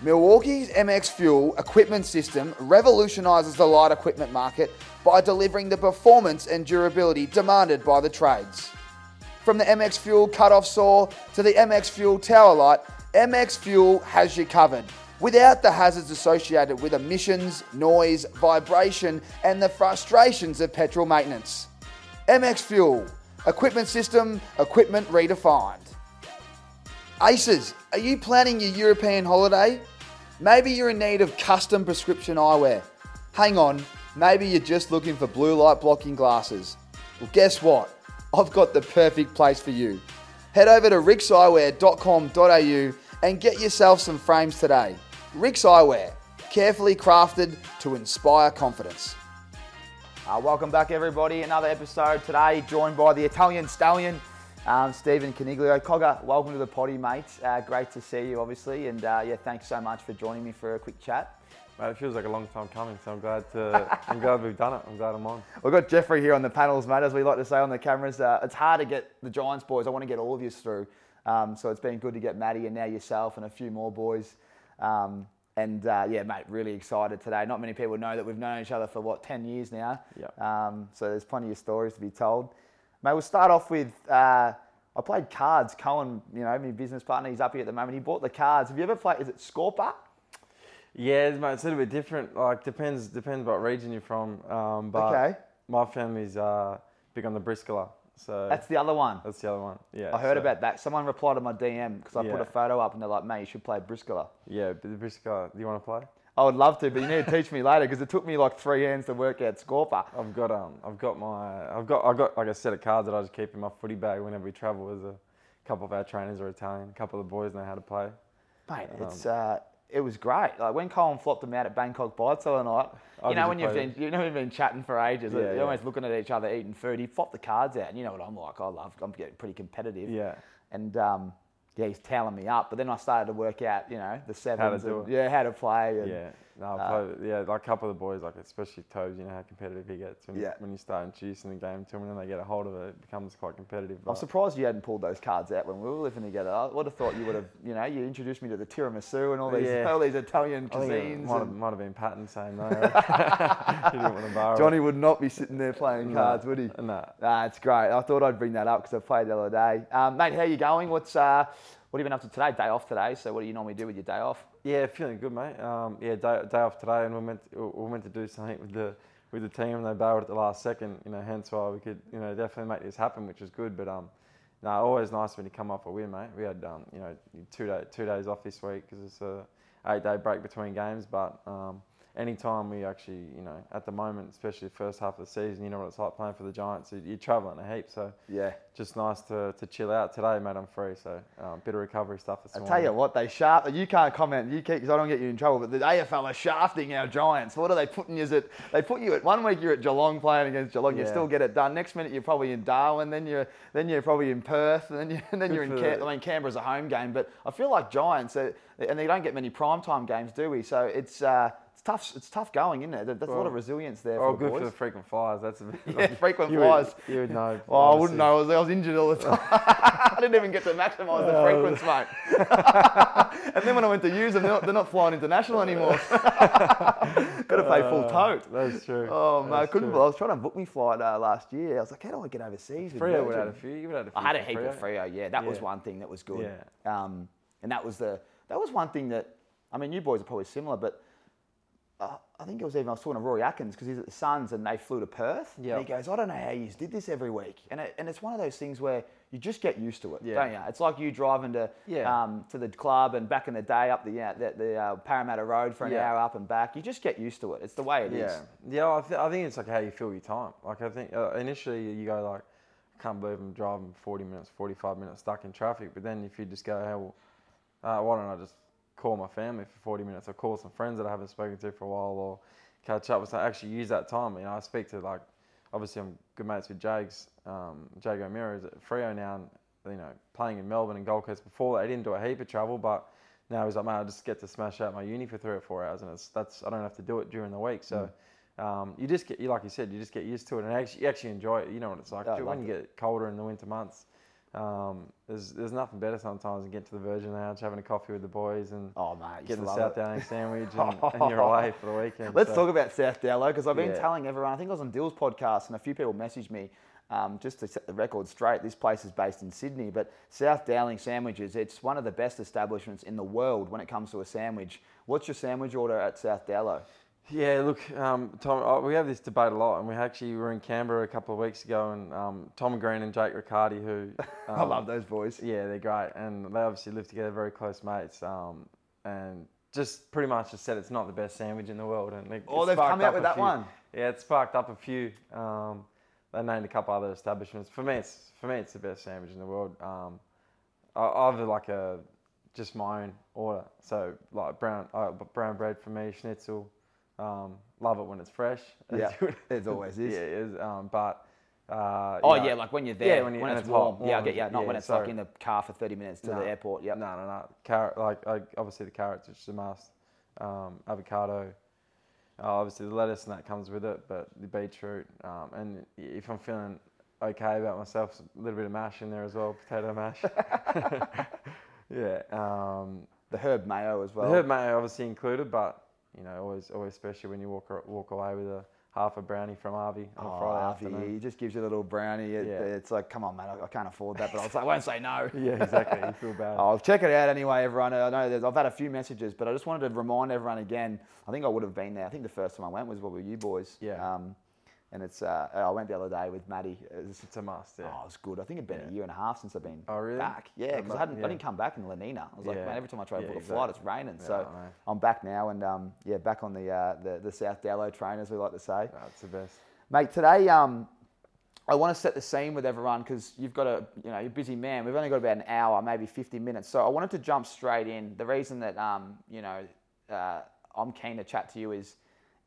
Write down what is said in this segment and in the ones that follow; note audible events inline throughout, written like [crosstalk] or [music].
Milwaukee's MX Fuel equipment system revolutionises the light equipment market by delivering the performance and durability demanded by the trades. From the MX Fuel cutoff saw to the MX Fuel tower light, MX Fuel has you covered without the hazards associated with emissions, noise, vibration, and the frustrations of petrol maintenance. MX Fuel, equipment system, equipment redefined. Aces, are you planning your European holiday? Maybe you're in need of custom prescription eyewear. Hang on, maybe you're just looking for blue light blocking glasses. Well, guess what? I've got the perfect place for you. Head over to rixxeyewear.com.au and get yourself some frames today. RIXX Eyewear, carefully crafted to inspire confidence. Uh, welcome back, everybody. Another episode today, joined by the Italian stallion, um, Stephen Coniglio. Cogger, welcome to the potty, mate. Uh, great to see you, obviously, and uh, yeah, thanks so much for joining me for a quick chat. Mate, it feels like a long time coming, so I'm glad to, I'm glad we've done it. I'm glad I'm on. We've got Jeffrey here on the panels, mate, as we like to say on the cameras. Uh, it's hard to get the Giants boys. I want to get all of you through. Um, so it's been good to get Maddie and now yourself and a few more boys. Um, and uh, yeah, mate, really excited today. Not many people know that we've known each other for what ten years now. Yeah. Um, so there's plenty of stories to be told. Mate, we'll start off with. Uh, I played cards. Cohen, you know, my business partner, he's up here at the moment. He bought the cards. Have you ever played? Is it Scopa? Yeah, mate, it's a little bit different. Like depends depends what region you're from. Um, but Okay. my family's uh, big on the Briscola, so That's the other one. that's the other one. Yeah. I heard so- about that. Someone replied to my DM because I put a photo up and they're like, mate, you should play Briscola. Yeah, the Briscola. Do you want to play? I would love to, but you need to teach me later because it took me like three hands to work out Scopa. I've got um, I've got my, I've got, I've got like a set of cards that I just keep in my footy bag whenever we travel. As a couple of our trainers are Italian, a couple of the boys know how to play. Mate, it's Um, uh, it was great. Like when Colin flopped them out at Bangkok Bites the other night. You know when you've been you know we've been chatting for ages. Yeah, you're yeah. almost looking at each other eating food. He flopped the cards out, and you know what I'm like. I love. I'm getting pretty competitive. Yeah. And um, yeah, he's telling me up. But then I started to work out, you know, the sevens. do and- it. Yeah, how to play. And, Yeah, no, I Uh, yeah, like a couple of the boys, like especially Toes, you know how competitive he gets when, Yeah. when you start introducing the game to him and then they get a hold of it, it becomes quite competitive. I'm surprised you hadn't pulled those cards out when we were living together. I would have thought you would have, you know, you introduced me to the tiramisu and all these, Yeah. all these Italian I it cuisines. might have, might have been Patton saying no. he didn't want to borrow it. Johnny would not be sitting there playing cards, would he? Nah. Nah, it's great. I thought I'd bring that up because I played the other day. Um, mate, how you going? What's uh, what have you been up to today? Day off today. So what do you normally do with your day off? Yeah, feeling good, mate. Um, yeah, day, day off today, and we're meant to, we're meant to do something with the with the team, and they bailed at the last second. You know, hence why we could you know definitely make this happen, which is good. But um, no, always nice when you come off a win, mate. We had um, you know two day, two days off this week because it's a eight day break between games, but um. Anytime we actually, you know, at the moment, especially the first half of the season, you know what it's like playing for the Giants. you- You're travelling a heap, so Yeah. just nice to, to chill out today, mate. I'm free, so um, bit of recovery stuff this I morning. tell you what, they shaft. You can't comment. You keep because I don't get you in trouble. But the AFL are shafting our Giants. What are they putting you at? They put you at one week you're at Geelong playing against Geelong. You still get it done. Next minute you're probably in Darwin. Then you're then you're probably in Perth. And then you, and [laughs] then Good you're in. Cam- I mean Canberra's a home game, but I feel like Giants, uh, and they don't get many primetime games, do we? So it's. Uh, it's tough. It's tough going, isn't it? There- There's a lot of resilience there Oh, for the good boys. for the frequent flyers. That's a [laughs] Yeah, frequent you flyers. Would, you would know. [laughs] Oh, I wouldn't know. I was, I was injured all the [laughs] time. I didn't even get to maximise the Oh. frequency, mate. and then when I went to use them, they're not, they're not flying international anymore. Got to pay full Uh, tote. That's true. Oh man, I couldn't. I was trying to book me flight uh, last year. I was like, how do I get overseas? Freo would had a few. You would had a few. I had a heap of Freo. Frio. Yeah, that was one thing that was good. Yeah. Um, and that was the that was one thing that I mean, you boys are probably similar, but uh, I think it was even I was talking to Rory Atkins because he's at the Suns and they flew to Perth. Yeah. And he goes, I don't know how you did this every week, and it, and it's one of those things where you just get used to it, Yeah. don't you? It's like you driving to Yeah. um, to the club and back in the day up the yeah, the, the uh, Parramatta Road for an Yeah. hour up and back. You just get used to it. It's the way it is. Yeah, yeah. I, th- I think it's like how you fill your time. Like I think uh, initially you go like, I can't believe I'm driving 40 minutes, 45 minutes stuck in traffic. But then if you just go, hey, well, uh, why don't I just call my family for 40 minutes or call some friends that I haven't spoken to for a while or catch up with some, actually use that time. You know, I speak to like, obviously I'm good mates with Jags, um, Jaeger O'Meara is at Freo now, and, you know, playing in Melbourne and Gold Coast before that. He didn't do a heap of travel, but now he's like, man, I just get to smash out my uni for three or four hours, and it's that's I don't have to do it during the week. So um, you just get, you like you said, you just get used to it, and actually, you actually enjoy it. You know what it's like Yeah, I when you get colder in the winter months. Um, there's there's nothing better sometimes than get to the Virgin Lounge, having a coffee with the boys, and Oh mate, getting the South it. Dowling [laughs] sandwich, and, and you're [laughs] away for the weekend. Let's so- talk about South Dallow because I've been Yeah. telling everyone. I think I was on Dill's podcast and a few people messaged me um, just to set the record straight. This place is based in Sydney, but South Dowling Sandwiches. It's one of the best establishments in the world when it comes to a sandwich. What's your sandwich order at South Dallow? Yeah, look, um, Tom, uh, we have this debate a lot, and we actually were in Canberra a couple of weeks ago, and um, Tom Green and Jake Riccardi, who [laughs] I um, love those boys. Yeah, they're great, and they obviously live together, very close mates, um, and just pretty much just said it's not the best sandwich in the world, and it, Oh, it they've come out with that few- one. Yeah, it sparked up a few. Um, they named a couple other establishments. For me, it's for me, it's the best sandwich in the world. Um, I, I have like a just my own order, so like brown uh, brown bread for me, schnitzel. Um, love it when it's fresh. [laughs] Yeah, it always is. Yeah, it is. Um, but uh, Oh know, yeah, like when you're there, yeah, when, when, it's, and it's warm. hot, Yeah, I get yeah. Not when it's so- like in the car for 30 minutes to No. the airport. Yep. No, no, no. Carrot, like, like obviously the carrots, which is a must. Um, avocado, uh, obviously the lettuce and that comes with it, but the beetroot. Um, and if I'm feeling okay about myself, a little bit of mash in there as well, potato mash. [laughs] [laughs] yeah. Um, The herb mayo as well. the herb mayo obviously included, but you know, always, always special when you walk walk away with a half a brownie from Harvey on Oh, Friday Harvey, afternoon. he just gives you a little brownie. It, Yeah. It's like, come on, mate, I, I can't afford that, but I was like, I won't say no. [laughs] Yeah, exactly. You feel bad. I'll check it out anyway, everyone. I know there's, I've had a few messages, but I just wanted to remind everyone again. I think I would have been there. I think the first time I went was with you boys. Yeah. Um, and it's uh, I went the other day with Maddie. It was, It's a must. Yeah. Oh, it's good. I think it'd been Yeah. a year and a half since I've been Oh, really? back. Yeah, Uh, because I hadn't. yeah. I didn't come back in La Nina. I was like, man, every time I try to book a flight, it's raining. So. I'm back now, and um, yeah, back on the uh, the, the South Dallow train, as we like to say. That's the best. Mate, today um, I want to set the scene with everyone because you've got a, you know, you're a busy man. We've only got about an hour, maybe 50 minutes. So I wanted to jump straight in. The reason that, um, you know, uh, I'm keen to chat to you is,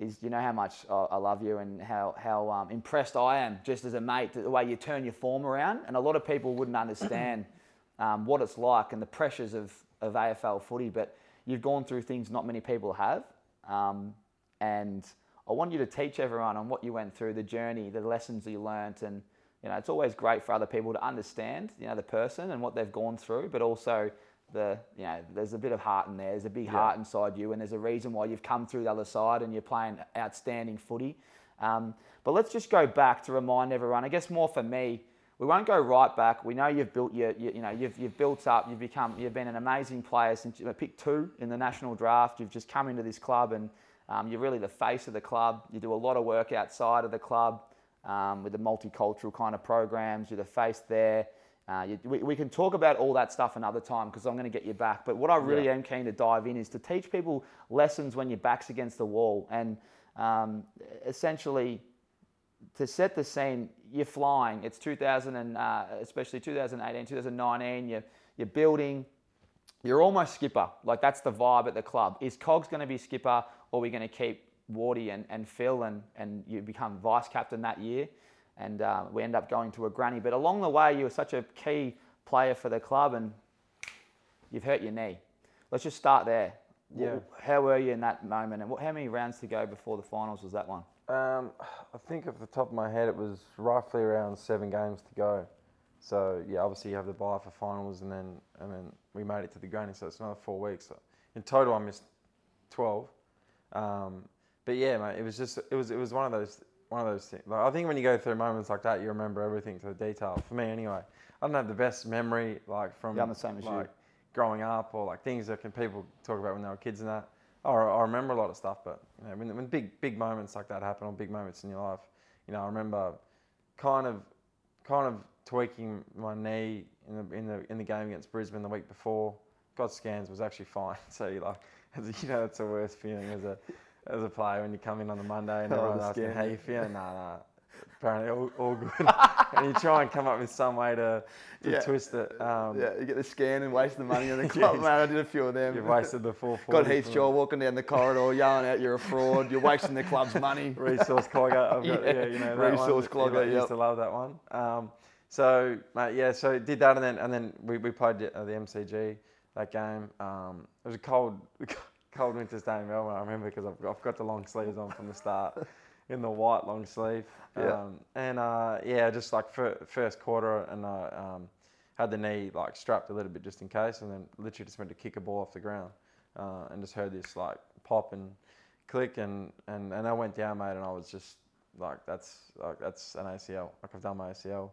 is you know how much I, I love you and how, how um, impressed I am just as a mate, the way you turn your form around. And a lot of people wouldn't understand [clears throat] um, what it's like and the pressures of, of AFL footy, but you've gone through things not many people have. Um, and I want you to teach everyone on what you went through, the journey, the lessons you learnt, and you know it's always great for other people to understand, you know, the person and what they've gone through, but also the you know there's a bit of heart in there, there's a big heart inside you, and there's a reason why you've come through the other side and you're playing outstanding footy. Um, but let's just go back to remind everyone. I guess more for me. We won't go right back. We know you've built your, you, you know, you've, you've built up. You've become, you've been an amazing player since you picked two in the national draft. You've just come into this club and um, you're really the face of the club. You do a lot of work outside of the club um, with the multicultural kind of programs. You're the face there. Uh, you, we, we can talk about all that stuff another time because I'm going to get you back. But what I really Yeah. am keen to dive in is to teach people lessons when your back's against the wall and um, essentially to set the scene, you're flying. It's 2000 and uh, especially 2018, 2019. You're you're building. You're almost skipper. Like that's the vibe at the club. Is Cogs going to be skipper, or are we going to keep Wardy and, and Phil and and you become vice captain that year? And uh, we end up going to a granny. But along the way, you were such a key player for the club, and you've hurt your knee. Let's just start there. Yeah. How were you in that moment, and what, how many rounds to go before the finals was that one? Um, I think off the top of my head, it was roughly around seven games to go. So yeah, obviously you have the bye for finals, and then and then we made it to the granny, so it's another four weeks. So in total, I missed twelve. Um, but yeah, mate, it was just it was it was one of those one of those things. Like, I think when you go through moments like that, you remember everything to the detail. For me, anyway, I don't have the best memory like from Yeah, I'm the same as you. growing up or like things that can people talk about when they were kids and that. I, I remember a lot of stuff, but you know, when, when big big moments like that happen or big moments in your life, you know, I remember kind of kind of tweaking my knee in the in the in the game against Brisbane the week before. Got scans was actually fine. [laughs] So you like, [laughs] you know, it's the worst feeling as a as a player when you come in on the Monday and [laughs] Oh, everyone's asking how you feeling. Nah, nah. [laughs] Apparently all, all good. [laughs] and you try and come up with some way to, to Yeah. twist it. Um, Yeah, you get the scan and waste the money on the club, man. I did a few of them. You've wasted the full Got Heath Shaw walking down the corridor yelling out you're a fraud, you're wasting the club's money. resource clogger. I've got, Yeah, yeah, you know that resource one. clogger, I yep. used to love that one. Um, so mate, yeah, so did that, and then and then we, we played the, uh, the MCG that game. Um, it was a cold cold winter's day in Melbourne. I remember because I've, I've got the long sleeves on from the start. In the white long sleeve, Yeah. um, and uh, yeah, just like fir- first quarter, and I um, had the knee like strapped a little bit just in case, and then literally just went to kick a ball off the ground, uh, and just heard this like pop and click, and, and and I went down, mate, and I was just like, that's like that's an ACL. Like I've done my ACL,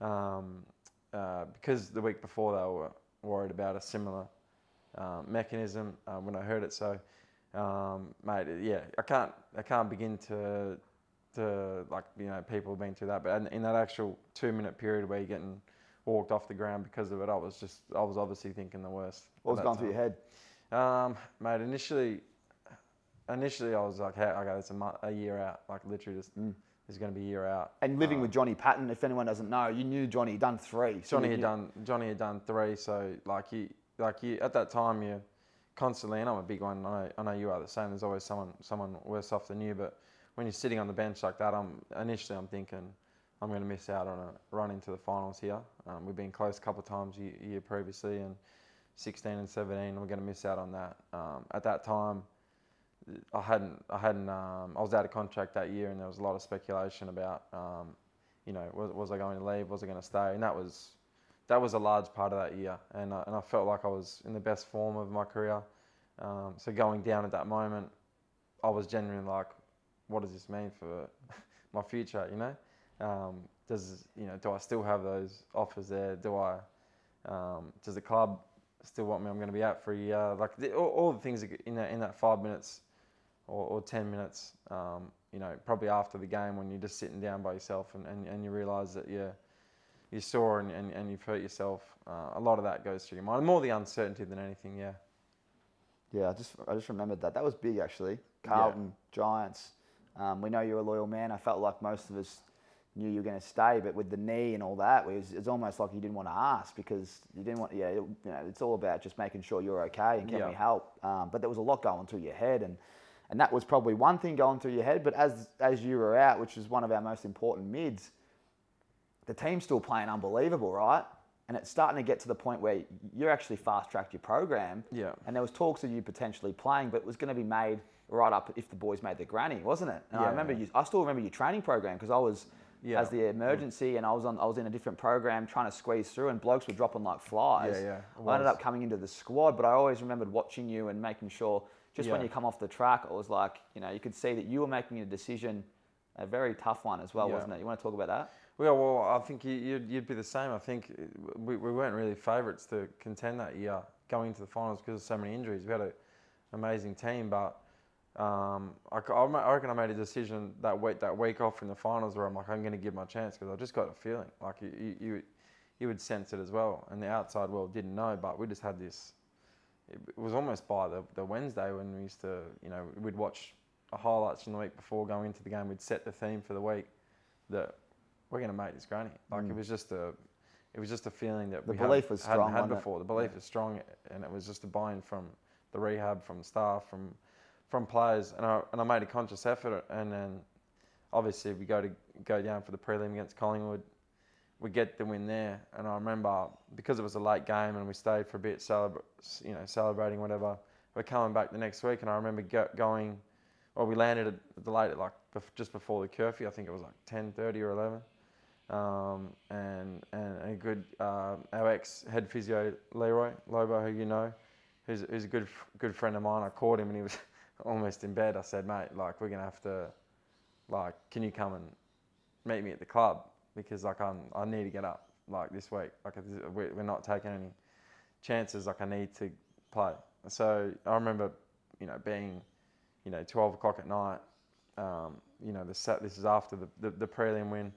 um, uh, because the week before they were worried about a similar um, mechanism uh, when I heard it. So, um, mate, yeah, I can't I can't begin to to like you know people have been through that, but in, in that actual two minute period where you're getting walked off the ground because of it, I was just I was obviously thinking the worst. What was going through your head? Um, mate, initially, initially I was like, hey, okay, it's a, month, a year out. Like literally, just Mm. this is going to be a year out. And living Um, with Johnny Patton, if anyone doesn't know, you knew Johnny had done three. so Johnny had done Johnny had done three, so like you like you at that time you constantly and I'm a big one. I know, I know you are the same. There's always someone someone worse off than you, but when you're sitting on the bench like that, I'm initially I'm thinking I'm going to miss out on a run into the finals here. Um, we've been close a couple of times year, year previously, and 16 and 17, we're going to miss out on that. Um, at that time, I hadn't I hadn't um, I was out of contract that year, and there was a lot of speculation about um, you know was, was I going to leave, was I going to stay, and that was that was a large part of that year, and I, and I felt like I was in the best form of my career. Um, so going down at that moment, I was genuinely like, what does this mean for [laughs] my future? You know, um, does you know do I still have those offers there? Do I um, does the club still want me? I'm going to be out for a year. Like the, all, all the things in that in that five minutes or, or ten minutes. Um, you know, probably after the game when you're just sitting down by yourself and, and, and you realise that you're you're sore and, and, and you've hurt yourself. Uh, a lot of that goes through your mind. More the uncertainty than anything. Yeah. Yeah, I just I just remembered that. That was big actually. Carlton Giants. Um, we know you're a loyal man. I felt like most of us knew you were going to stay, but with the knee and all that, it was, it's almost like you didn't want to ask because you didn't want. Yeah, it, you know, it's all about just making sure you're okay and can Yeah. we help. Um, but there was a lot going through your head, and and that was probably one thing going through your head. But as as you were out, which was one of our most important mids, the team's still playing unbelievable, right? And it's starting to get to the point where you're actually fast tracked your program. Yeah. And there was talks of you potentially playing, but it was going to be made right up if the boys made the granny, wasn't it? And I remember you. I still remember your training program because I was Yeah. as the emergency, and I was on. I was in a different program trying to squeeze through, and blokes were dropping like flies. Yeah, yeah, I ended up coming into the squad, but I always remembered watching you and making sure. Just when you come off the track, it was like you know you could see that you were making a decision, a very tough one as well, Yeah. wasn't it? You want to talk about that? Well, well, I think you- you'd, you'd be the same. I think we, we weren't really favourites to contend that year going into the finals because of so many injuries. We had an amazing team, but um, I, I reckon I made a decision that week that week off in the finals where I'm like, I'm going to give my chance because I just got a feeling like you, you, you, would sense it as well, and the outside world didn't know, but we just had this. It it was almost by the, the Wednesday when we used to, you know, we'd watch highlights from the week before going into the game. We'd set the theme for the week that we're going to make this granny. Like it was just a, it was just a feeling that Mm. The we belief hadn't, was hadn't had wasn't it? before. The belief was strong, and it was just a buy-in from the rehab, from staff, from from players, and I and I made a conscious effort. And then obviously we go to go down for the prelim against Collingwood. We get the win there, and I remember because it was a late game and we stayed for a bit, celebra- you know, celebrating whatever. We're coming back the next week, and I remember go, going. Well, we landed at the late, like just before the curfew. I think it was like ten thirty or eleven. Um, and, and a good uh, our ex head physio Leroy Lobo, who you know, who's, who's a good good friend of mine. I called him and he was [laughs] almost in bed. I said, mate, like we're gonna have to, like, can you come and meet me at the club because like I'm I need to get up like this week. Like we're not taking any chances. Like I need to play. So I remember, you know, being, you know, 12 o'clock at night. Um, you know, the set, this is after the, the, the prelim win.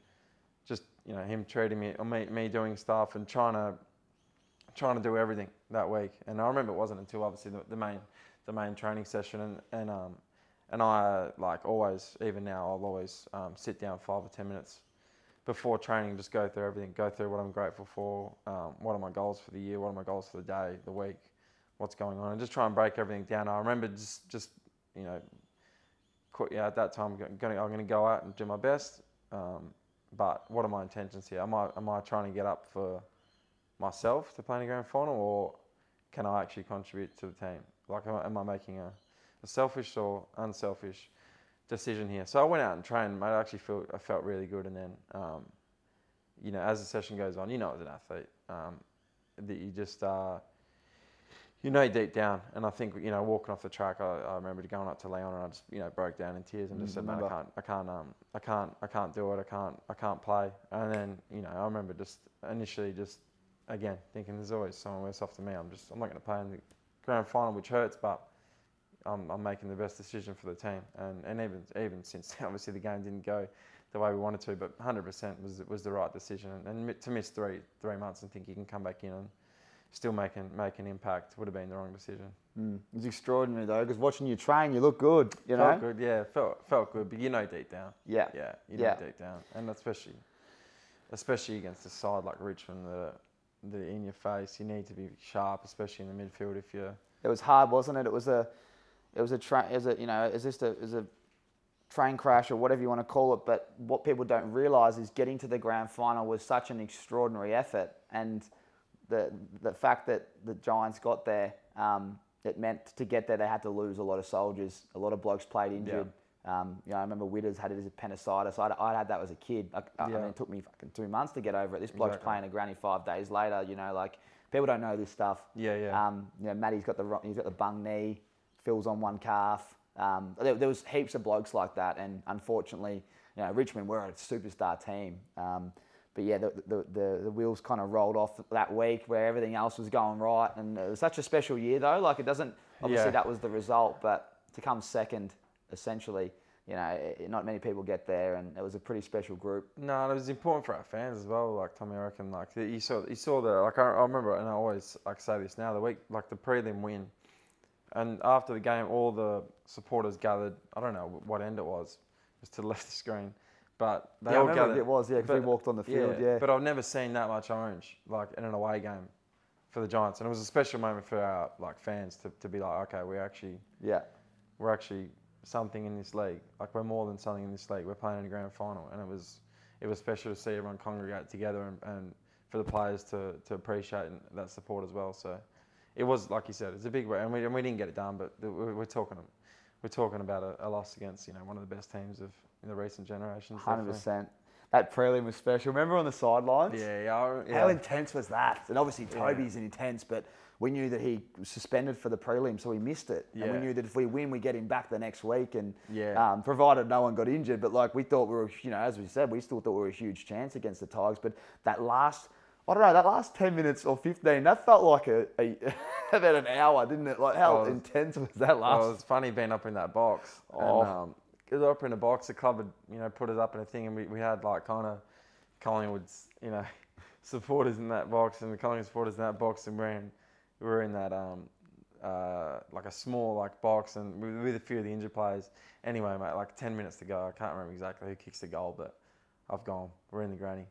You know, him treating me or me, me doing stuff and trying to trying to do everything that week. And I remember it wasn't until obviously the, the main the main training session and and um and I like always even now I'll always um, sit down five or ten minutes before training, just go through everything, go through what I'm grateful for, um, what are my goals for the year, what are my goals for the day, the week, what's going on, and just try and break everything down. I remember just just you know, qu- yeah, at that time I'm going I'm to go out and do my best. Um, but what are my intentions here? Am I am I trying to get up for myself to play in a grand final, or can I actually contribute to the team? Like, am I, am I making a, a selfish or unselfish decision here? So I went out and trained. mate. I actually felt I felt really good, and then, um, you know, as the session goes on, you know, as an athlete, um, that you just uh, you know deep down. And I think you know walking off the track, I, I remember going up to Leon and I just you know broke down in tears and just said, "Man, I can't, I can't, um, I can't, I can't do it. I can't, I can't play." And then you know I remember just initially just again thinking, "There's always someone worse off than me. I'm just I'm not going to play in the grand final, which hurts, but." I'm, I'm making the best decision for the team, and, and even even since [laughs] obviously the game didn't go the way we wanted to, but 100% was was the right decision. And mi- to miss three three months and think you can come back in and still make an, make an impact would have been the wrong decision. Mm. It was extraordinary though, because watching you train, you look good. You know. good, yeah, felt felt good, but you know deep down, Yeah. yeah, you Yeah. know deep down, and especially especially against a side like Richmond, the the in your face, you need to be sharp, especially in the midfield if you're It was hard, wasn't it? It was a, it was a train. Is it you know? Is this a is a train crash or whatever you want to call it? But what people don't realise is getting to the grand final was such an extraordinary effort, and the the fact that the Giants got there, um, it meant to get there they had to lose a lot of soldiers. A lot of blokes played injured. Um, you know, I remember Witters had his appendicitis. I'd, I had that as a kid. I, I Yeah. mean, it took me fucking two months to get over it. This bloke's Exactly. playing a granny five days later. You know, like people don't know this stuff. yeah yeah Um, you know, Matty's got the he's got the bung knee. Phil's on one calf. Um, there, there was heaps of blokes like that, and unfortunately, you know, Richmond were a superstar team. Um, but yeah, the, the, the, the wheels kind of rolled off that week where everything else was going right, and it was such a special year though. Like it doesn't obviously Yeah. that was the result, but to come second, essentially, you know, it, not many people get there, and it was a pretty special group. No, and it was important for our fans as well. Like Tommy, I reckon, like you saw, you saw the like I, I remember, and I always like say this now. The week, like the prelim win, and after the game, all the supporters gathered. I don't know what end it was, it was to the [laughs] left of the screen, but they yeah, I all remember gathered. it was yeah, because we walked on the field. Yeah, But I've never seen that much orange like in an away game for the Giants, and it was a special moment for our like fans to, to be like, okay, we're actually yeah, we're actually something in this league. Like we're more than something in this league. We're playing in a grand final, and it was it was special to see everyone congregate together and, and for the players to, to appreciate that support as well. So it was like you said, it's a big way, and we, and we didn't get it done, but we're, we're talking we're talking about a, a loss against you know one of the best teams of in the recent generations. hundred percent. That prelim was special. Remember on the sidelines? Yeah, yeah, yeah. How intense was that? And obviously Yeah. Toby's intense, but we knew that he was suspended for the prelim, so we missed it. Yeah. And we knew that if we win, we get him back the next week, and Yeah. um, provided no one got injured. But like we thought we were, you know, as we said, we still thought we were a huge chance against the Tigers. But that last, I don't know, that last ten minutes or fifteen, that felt like a, a [laughs] about an hour, didn't it? Like how was- intense was that last? Well, was funny being up in that box. Oh. And, um, it was up in a box. The club had, you know, put it up in a thing, and we, we had like kind of Collingwood's, you know, [laughs] supporters in that box, and the Collingwood supporters in that box, and we're in, we were in that um, uh, like a small like box, and with, with a few of the injured players. Anyway, mate, like ten minutes to go. I can't remember exactly who kicks the goal, but I've gone. We're in the granny.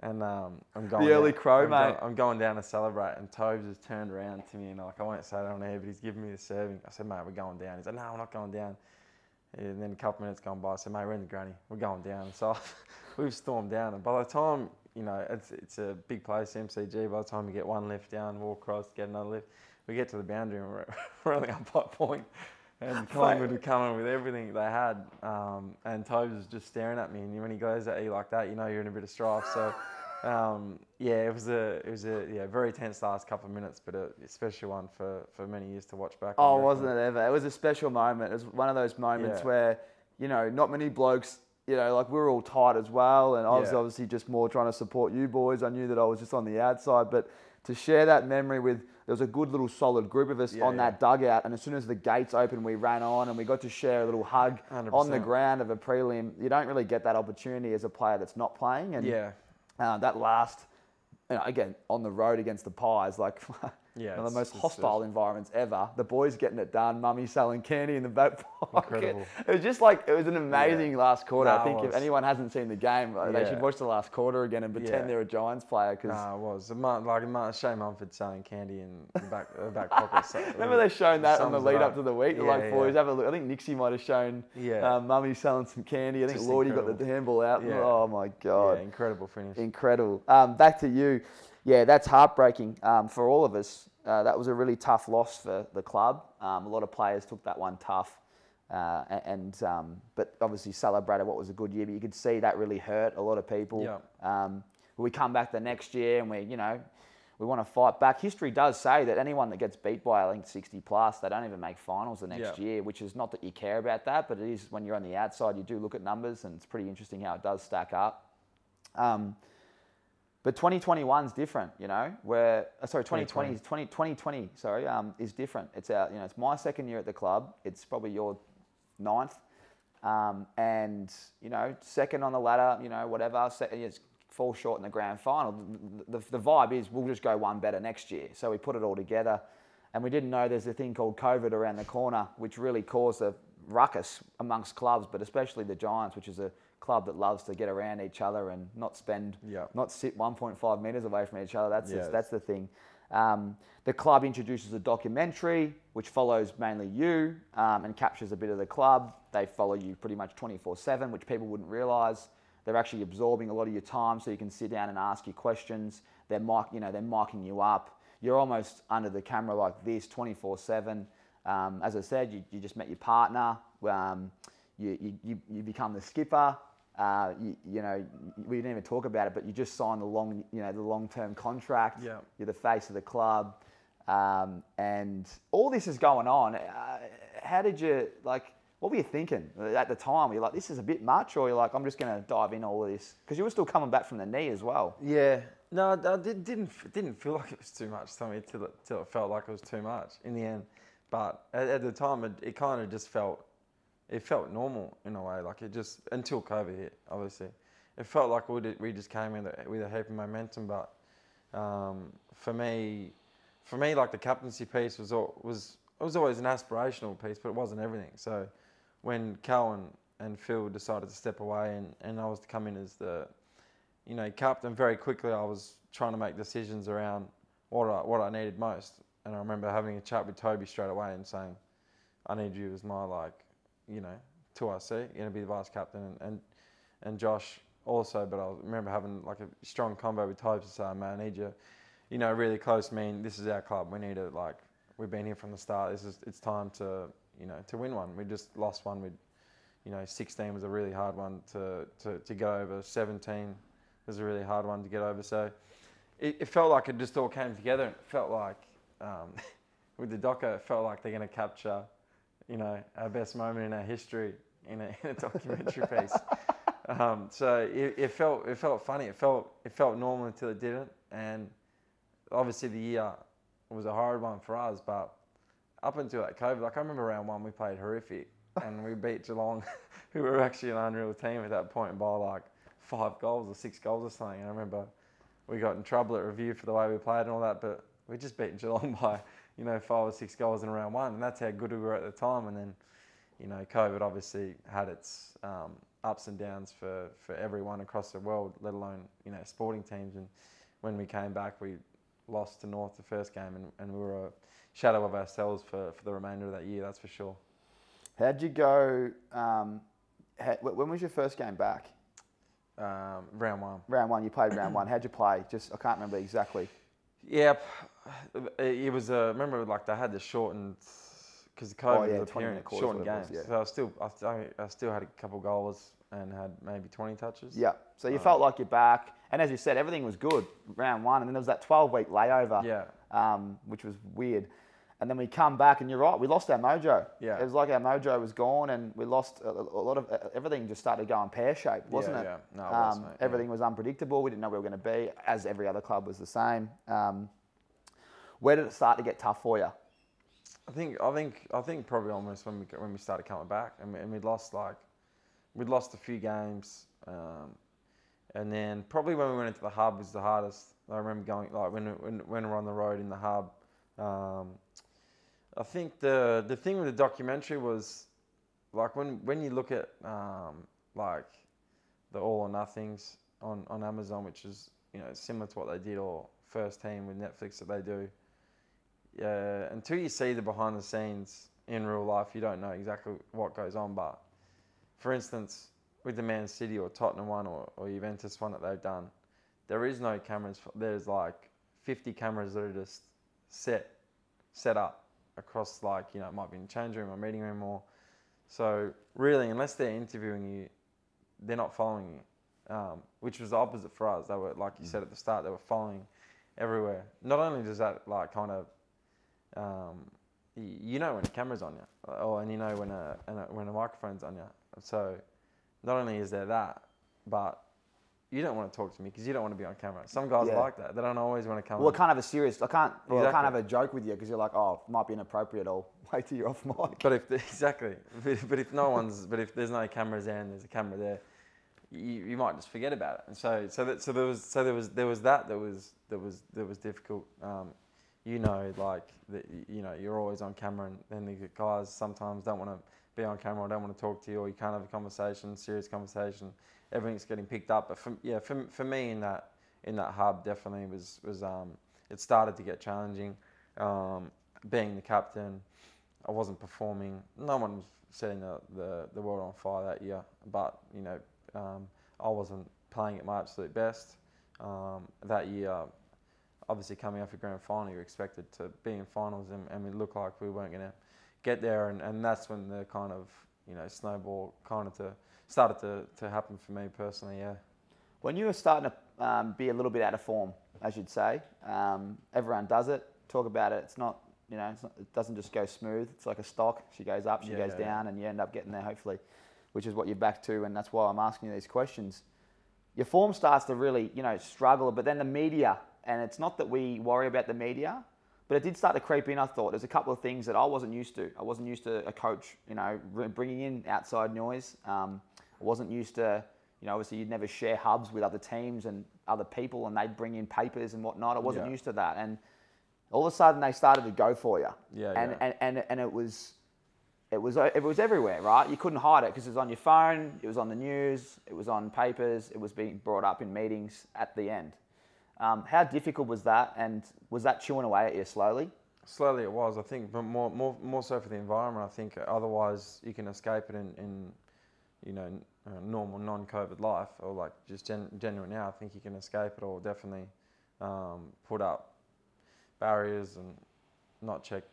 And um, I'm going. The early down- crow, I'm mate. I'm going down to celebrate, and Tobes has turned around to me, and like I won't say that on air, but he's giving me the serving. I said, mate, we're going down. He's like, no, we're not going down. And then a couple minutes gone by, I said, mate, we're in the granny. We're going down. So [laughs] we've stormed down, and by the time you know it's it's a big place, MCG. By the time we get one lift down, walk across, get another lift, we get to the boundary, and we're, [laughs] we're only up by point. And [laughs] Collingwood come in with everything they had, um, and Tobes was just staring at me. And when he goes at you like that, you know you're in a bit of strife. So, um, yeah, it was a it was a yeah very tense last couple of minutes, but a special one for, for many years to watch back. Oh, wasn't it ever? It was a special moment. It was one of those moments Yeah. where, you know, not many blokes, you know, like we were all tight as well. And I was Yeah. obviously just more trying to support you boys. I knew that I was just on the outside. But to share that memory with, there was a good little solid group of us Yeah, on that dugout. And as soon as the gates opened, we ran on and we got to share a little hug on the ground of a prelim. You don't really get that opportunity as a player that's not playing. And Yeah, uh, that last, you know, again, on the road against the Pies, like [laughs] Yeah, one of the most hostile environments ever. The boys getting it done, mummy selling candy in the back [laughs] pocket. Incredible. It was just like, it was an amazing last quarter. Nah, I think if anyone hasn't seen the game, uh, they should watch the last quarter again and pretend Yeah. they're a Giants player. Because nah, it was. Like Shane Mumford selling candy in the back the back pocket. So [laughs] Remember they shown that on the lead up to the week? Yeah, like, yeah. boys, have a look. I think Nixie might have shown Yeah. um, mummy selling some candy. I think Lloydie got the handball out. Yeah. Oh my God. Yeah, incredible finish. Incredible. Um, back to you. Yeah, that's heartbreaking um, for all of us. Uh, that was a really tough loss for the club. Um, a lot of players took that one tough, uh, and um, but obviously celebrated what was a good year. But you could see that really hurt a lot of people. Yeah. Um, we come back the next year and we, you know, we want to fight back. History does say that anyone that gets beat by I think 60 plus, they don't even make finals the next Yeah. year. Which is not that you care about that, but it is when you're on the outside, you do look at numbers, and it's pretty interesting how it does stack up. Um, but 2021 is different, you know. Where uh, sorry, 2020 is 20, 2020 sorry um, is different. It's our, you know, it's my second year at the club. It's probably your ninth, um, and you know, second on the ladder. You know, whatever. Se- it's fall short in the grand final. The, the, the vibe is we'll just go one better next year. So we put it all together, and we didn't know there's a thing called COVID around the corner, which really caused a ruckus amongst clubs, but especially the Giants, which is a club that loves to get around each other and not spend, Yeah. not sit 1.5 meters away from each other. That's Yeah. that's the thing. Um, the club introduces a documentary which follows mainly you um, and captures a bit of the club. They follow you pretty much 24/7, which people wouldn't realise. They're actually absorbing a lot of your time, so you can sit down and ask your questions. They're mic, you know, they're micing you up. You're almost under the camera like this, 24/7. Um, as I said, you, you just met your partner. Um, you, you, you, you become the skipper. Uh, you, you know, we didn't even talk about it, but you just signed the long, you know, the long-term contract. Yeah. You're the face of the club, um, and all this is going on. Uh, how did you like? What were you thinking at the time? Were you like, this is a bit much, or you're like, I'm just going to dive in all of this because you were still coming back from the knee as well. Yeah. No, I I did, didn't didn't feel like it was too much to me till it, till it felt like it was too much in the end. But at, at the time, it, it kind of just felt it felt normal in a way. Like it just until COVID hit, obviously, it felt like we did, we just came in with a heap of momentum. But um, for me, for me, like the captaincy piece was al- was it was always an aspirational piece, but it wasn't everything. So when Cal and, and Phil decided to step away and, and I was to come in as the you know, captain very quickly. I was trying to make decisions around what I, what I needed most, and I remember having a chat with Toby straight away and saying, "I need you as my like, you know, 2RC. You're gonna be the vice captain, and and, and Josh also." But I remember having like a strong combo with Toby to say, "Man, I need you, you know, really close. to Me, this is our club. We need to like, we've been here from the start. This is it's time to you know to win one. We just lost one with." You know, 16 was a really hard one to, to, to get over. 17 was a really hard one to get over. So it, it felt like it just all came together. It felt like um, [laughs] with the Docker, it felt like they're going to capture, you know, our best moment in our history in a, [laughs] in a documentary piece. Um, so it, it felt it felt funny. It felt it felt normal until it didn't. And obviously the year was a hard one for us. But up until that COVID, like I remember round one we played horrific and we beat Geelong, [laughs] who were actually an unreal team at that point by like five goals or six goals or something. And I remember we got in trouble at review for the way we played and all that, but we just beat Geelong [laughs] by, you know, five or six goals in round one. And that's how good we were at the time. And then, you know, COVID obviously had its um, ups and downs for, for everyone across the world, let alone, you know, sporting teams. And when we came back, we lost to North the first game and, and we were a shadow of ourselves for, for the remainder of that year, that's for sure. How'd you go? Um, wh- when was your first game back? Um, round one. Round one. You played round one. How'd you play? Just I can't remember exactly. Yep, it was a. Remember, like they had the shortened because the COVID Oh, yeah, was 20 appearing, shortened games. was, yeah. So I still, I, I still had a couple goals and had maybe twenty touches. Yeah. So you Um, felt like you're back, and as you said, everything was good round one, and then there was that 12 week layover, Yeah. um, which was weird. And then we come back, and you're right, we lost our mojo. Yeah. It was like our mojo was gone, and we lost a, a lot of everything. Just started going pear shaped, wasn't Yeah, it? yeah. No, it was, um, mate, yeah. everything was unpredictable. We didn't know where we were going to be, as every other club was the same. Um, where did it start to get tough for you? I think, I think, I think probably almost when we when we started coming back and, we, and we'd lost like, we'd lost a few games, um, and then probably when we went into the hub was the hardest. I remember going like when when when we were on the road in the hub. Um, I think the the thing with the documentary was like when when you look at um, like the All or Nothings on, on Amazon, which is you know similar to what they did or First Team with Netflix that they do. Yeah, until you see the behind the scenes in real life, you don't know exactly what goes on. But for instance, with the Man City or Tottenham one or, or Juventus one that they've done, there is no cameras. There's like 50 cameras that are just set set up across like you know it might be in the change room or meeting room or so really unless they're interviewing you they're not following you um, which was the opposite for us they were like you said at the start they were following everywhere. Not only does that like kind of, um, you know when a camera's on you, or and you know when a when a microphone's on you. So, not only is there that, but you don't want to talk to me because you don't want to be on camera. Some guys Yeah. like that. They don't always want to come. Well, I can't have a serious. I can't. Well, I can't have a joke with you because you're like, oh, it might be inappropriate. I'll [laughs] wait till you're off mic. But if [laughs] exactly, but, but if no one's, but if there's no cameras there and there's a camera there, you, you might just forget about it. And so, so that, so there was, so there was, there was that that was, that was, that was difficult. Um, you know, like that, you know, you're always on camera, and then the guys sometimes don't want to be on camera or don't want to talk to you, or you can't have a conversation, serious conversation. Everything's getting picked up. But for, yeah, for, for me in that in that hub, definitely was was um, it started to get challenging. Um, being the captain, I wasn't performing. No one was setting the, the, the world on fire that year, but you know, um, I wasn't playing at my absolute best. Um, that year, obviously coming off a grand final, you're expected to be in finals, and, and it looked like we weren't going to get there, and, and that's when the kind of you know snowball kind of to started to, to happen for me personally. Yeah. When you were starting to um, be a little bit out of form, as you'd say, um, everyone does it. Talk about it. It's not, you know, it's not, it doesn't just go smooth. It's like a stock. She goes up, she Yeah, goes yeah, yeah. down, and you end up getting there hopefully, which is what you're back to, and that's why I'm asking you these questions. Your form starts to really, you know, struggle, but then the media, and it's not that we worry about the media, but it did start to creep in. I thought there's a couple of things that I wasn't used to. I wasn't used to a coach, you know, bringing in outside noise. Um, I wasn't used to, you know, obviously you'd never share hubs with other teams and other people, and they'd bring in papers and whatnot. I wasn't Yeah. used to that, and all of a sudden they started to go for you. Yeah, and yeah. and and and it was. It was, it was everywhere, right? You couldn't hide it because it was on your phone, it was on the news, it was on papers, it was being brought up in meetings at the end. Um, how difficult was that, and was that chewing away at you slowly? Slowly it was, I think, but more, more, more so for the environment. I think otherwise you can escape it in, in you know, uh, normal non-COVID life or like just gen- genuine now. I think you can escape it or definitely um, put up barriers and not check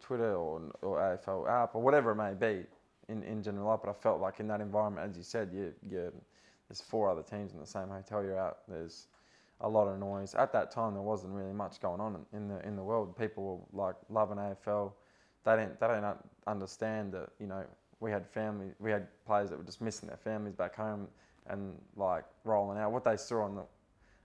Twitter or, or AFL app or whatever it may be in, in general life. But I felt like in that environment, as you said, you, you, there's four other teams in the same hotel you're at. There's a lot of noise. At that time, there wasn't really much going on in, the in the world. People were like loving AFL. They didn't they don't understand that you know we had family, we had players that were just missing their families back home and like rolling out. What they saw on the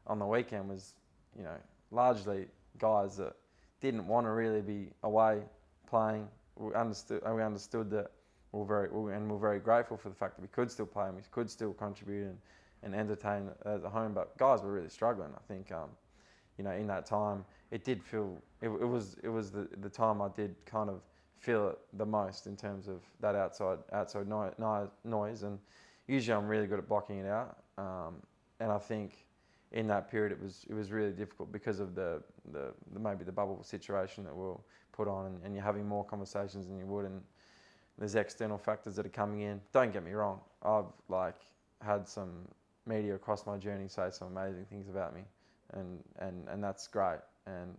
on the weekend was you know largely guys that didn't want to really be away playing. We understood we understood that we we're very we, and we're very grateful for the fact that we could still play and we could still contribute and, and entertain as a home. But guys were really struggling. I think um, you know in that time it did feel it, it was it was the, the time I did kind of feel it the most in terms of that outside outside noise, noise and usually I'm really good at blocking it out um, and I think in that period it was it was really difficult because of the, the, the maybe the bubble situation that we'll put on and, and you're having more conversations than you would and there's external factors that are coming in. Don't get me wrong, I've like had some media across my journey say some amazing things about me, and and and that's great. And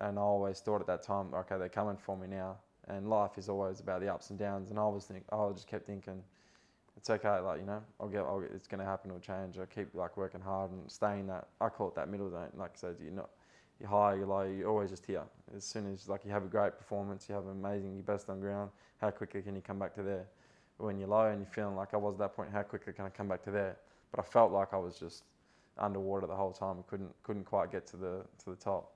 and I always thought at that time, okay, they're coming for me now. And life is always about the ups and downs. And I always think, I just kept thinking, it's okay, like you know, I'll get, I'll get it's going to happen, it'll change. I keep like working hard and staying that. I call it that middle zone. Like I said, you're not, you're high, you're low, you're always just here. As soon as like you have a great performance, you have amazing, your best on ground. How quickly can you come back to there? When you're low and you're feeling like I was at that point, how quickly can I come back to there? But I felt like I was just underwater the whole time. couldn't couldn't quite get to the to the top.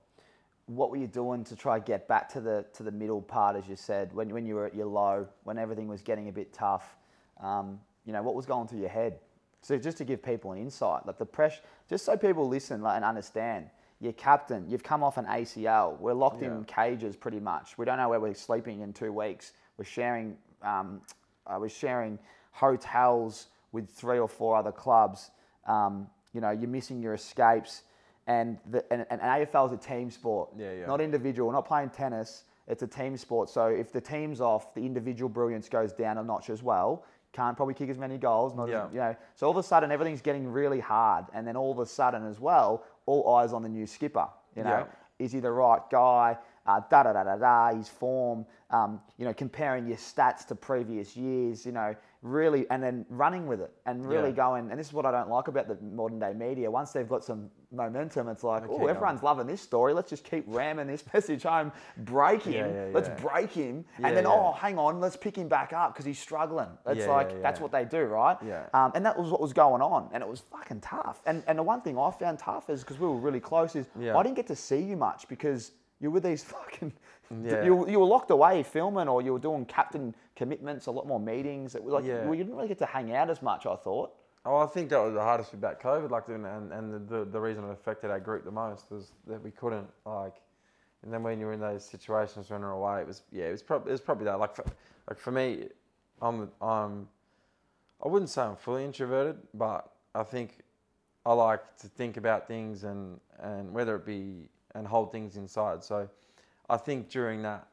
What were you doing to try get back to the to the middle part, as you said, when when you were at your low, when everything was getting a bit tough? Um, you know, what was going through your head? So just to give people an insight, like the pressure, just so people listen like, and understand. You're captain. You've come off an ACL. We're locked in cages pretty much. We don't know where we're sleeping in two weeks. We're sharing. Um, uh, we're sharing hotels with three or four other clubs. Um, you know, you're missing your escapes, and the and, and AFL is a team sport, Yeah, yeah. not individual. We're not playing tennis. It's a team sport. So if the team's off, the individual brilliance goes down a notch as well. Can't probably kick as many goals. Not Yeah. as, you know. So all of a sudden everything's getting really hard, and then all of a sudden as well, all eyes on the new skipper. You know, is he the right guy? Uh, da da da da da. His form. Um, you know, comparing your stats to previous years. You know, really, and then running with it and really Yeah. going. And this is what I don't like about the modern day media. Once they've got some momentum, it's like, oh, everyone's loving this story. Let's just keep ramming this [laughs] message home. Break him. Yeah, yeah, Let's break him. And then, oh, hang on, let's pick him back up because he's struggling. It's like that's what they do, right? Yeah. Um, and that was what was going on, and it was fucking tough. And and the one thing I found tough is because we were really close is. I didn't get to see you much because you were these [laughs] fucking. Yeah. You, you were locked away filming, or you were doing captain commitments, a lot more meetings. It was like Yeah. well, you didn't really get to hang out as much. I thought. Oh, I think that was the hardest bit about COVID, like, and and the, the, the reason it affected our group the most was that we couldn't like, and then when you're in those situations when we're away, it was yeah, it was probably it was probably that. Like for, like for me, I'm I'm, I wouldn't say I'm fully introverted, but I think I like to think about things and and whether it be and hold things inside. So, I think during that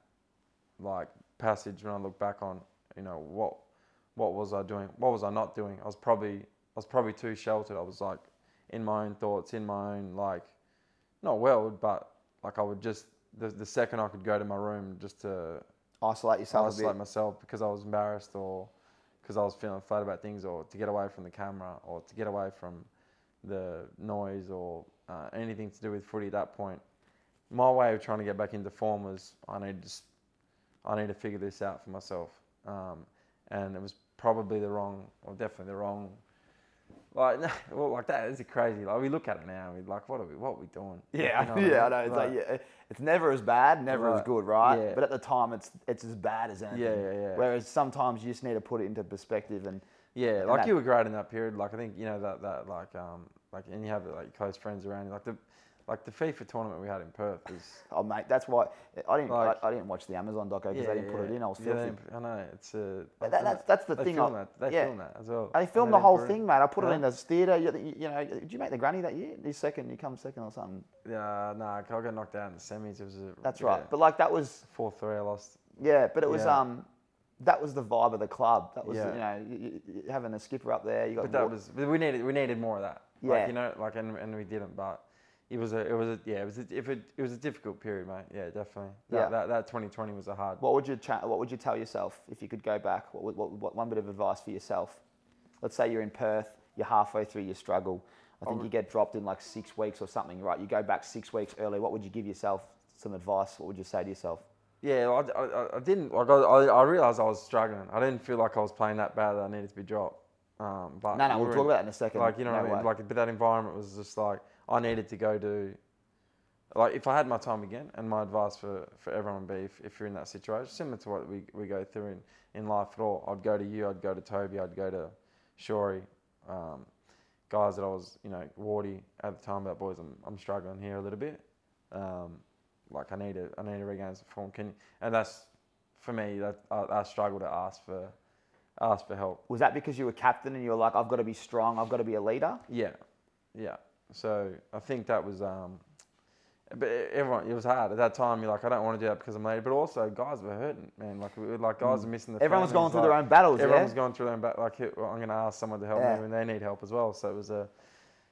like passage when I look back on, you know, what what was I doing? What was I not doing? I was probably I was probably too sheltered. I was like in my own thoughts, in my own like not world, but like I would just the, the second I could go to my room just to Isolate yourself a isolate myself because I was embarrassed or because I was feeling flat about things or to get away from the camera or to get away from the noise or uh, anything to do with footy at that point. My way of trying to get back into form was I need to I need to figure this out for myself, um, and it was probably the wrong or definitely the wrong. Like [laughs] well, like that is crazy. Like we look at it now, we're like, what are we? What are we doing? Yeah, You know what I [laughs] yeah, I know. It's like, yeah, it's never as bad, never as good, right? Yeah. But at the time, it's it's as bad as anything. Yeah, yeah, yeah. Whereas sometimes you just need to put it into perspective and Yeah, And like that- you were great in that period. Like I think you know that that like um like and you have like close friends around you. Like the like the FIFA tournament we had in Perth was [laughs] oh mate, that's why I didn't Like- I, I didn't watch the Amazon doco because they didn't put it in. I was yeah, filthy. they- I know it's uh, But that- that's- that's the they thing Film I- that. They yeah. film that as well. They filmed they the whole thing, mate. I put it in the theatre. You, you know, did you make the granny that year? You second, you come second or something. Yeah, nah, I got knocked out in the semis. It was a, That's yeah, right. But like that was four three. I lost. yeah. But it was Yeah. um, that was the vibe of the club. That was Yeah. you know you, you, having a skipper up there. You got But that was we needed we needed more of that. Yeah. Like, you know, like and, and we didn't. But it was a it was a yeah it was a, if it, it was a difficult period, mate. Yeah, definitely. That, Yeah. That that 2020 was a hard. What would you cha- What would you tell yourself if you could go back? What, would- what, what one bit of advice for yourself? Let's say you're in Perth. You're halfway through your struggle. I think would- you get dropped in like six weeks or something, right? You go back six weeks early. What would you give yourself? Some advice. What would you say to yourself? Yeah, I, I, I- I didn't like. I, I, I realized I was struggling. I didn't feel like I was playing that bad that I needed to be dropped. Um, but No, no, we we'll talk about that in a second. Like you know, No what I mean? way. like but that environment was just like I needed to go do. Like if I had my time again, and my advice for, for everyone would be if, if you're in that situation, similar to what we, we go through in, in life at all, I'd go to you, I'd go to Toby, I'd go to Shory, um, guys that I was, you know, Wardy at the time. About boys, I'm, I'm struggling here a little bit. Um, like I need to I need to regain some form. Can you, and that's for me that I, I struggle to ask for ask for help. Was that because you were captain and you were like, I've got to be strong. I've got to be a leader. Yeah, yeah. So I think that was, um, but everyone, it was hard at that time. You're like, I don't want to do that because I'm late. But also, guys were hurting, man. Like, we were, like guys were missing the. Everyone was going through like, their own battles. Everyone yeah? was going through their own battles. Like, well, I'm going to ask someone to help Yeah. me when they need help as well. So it was a,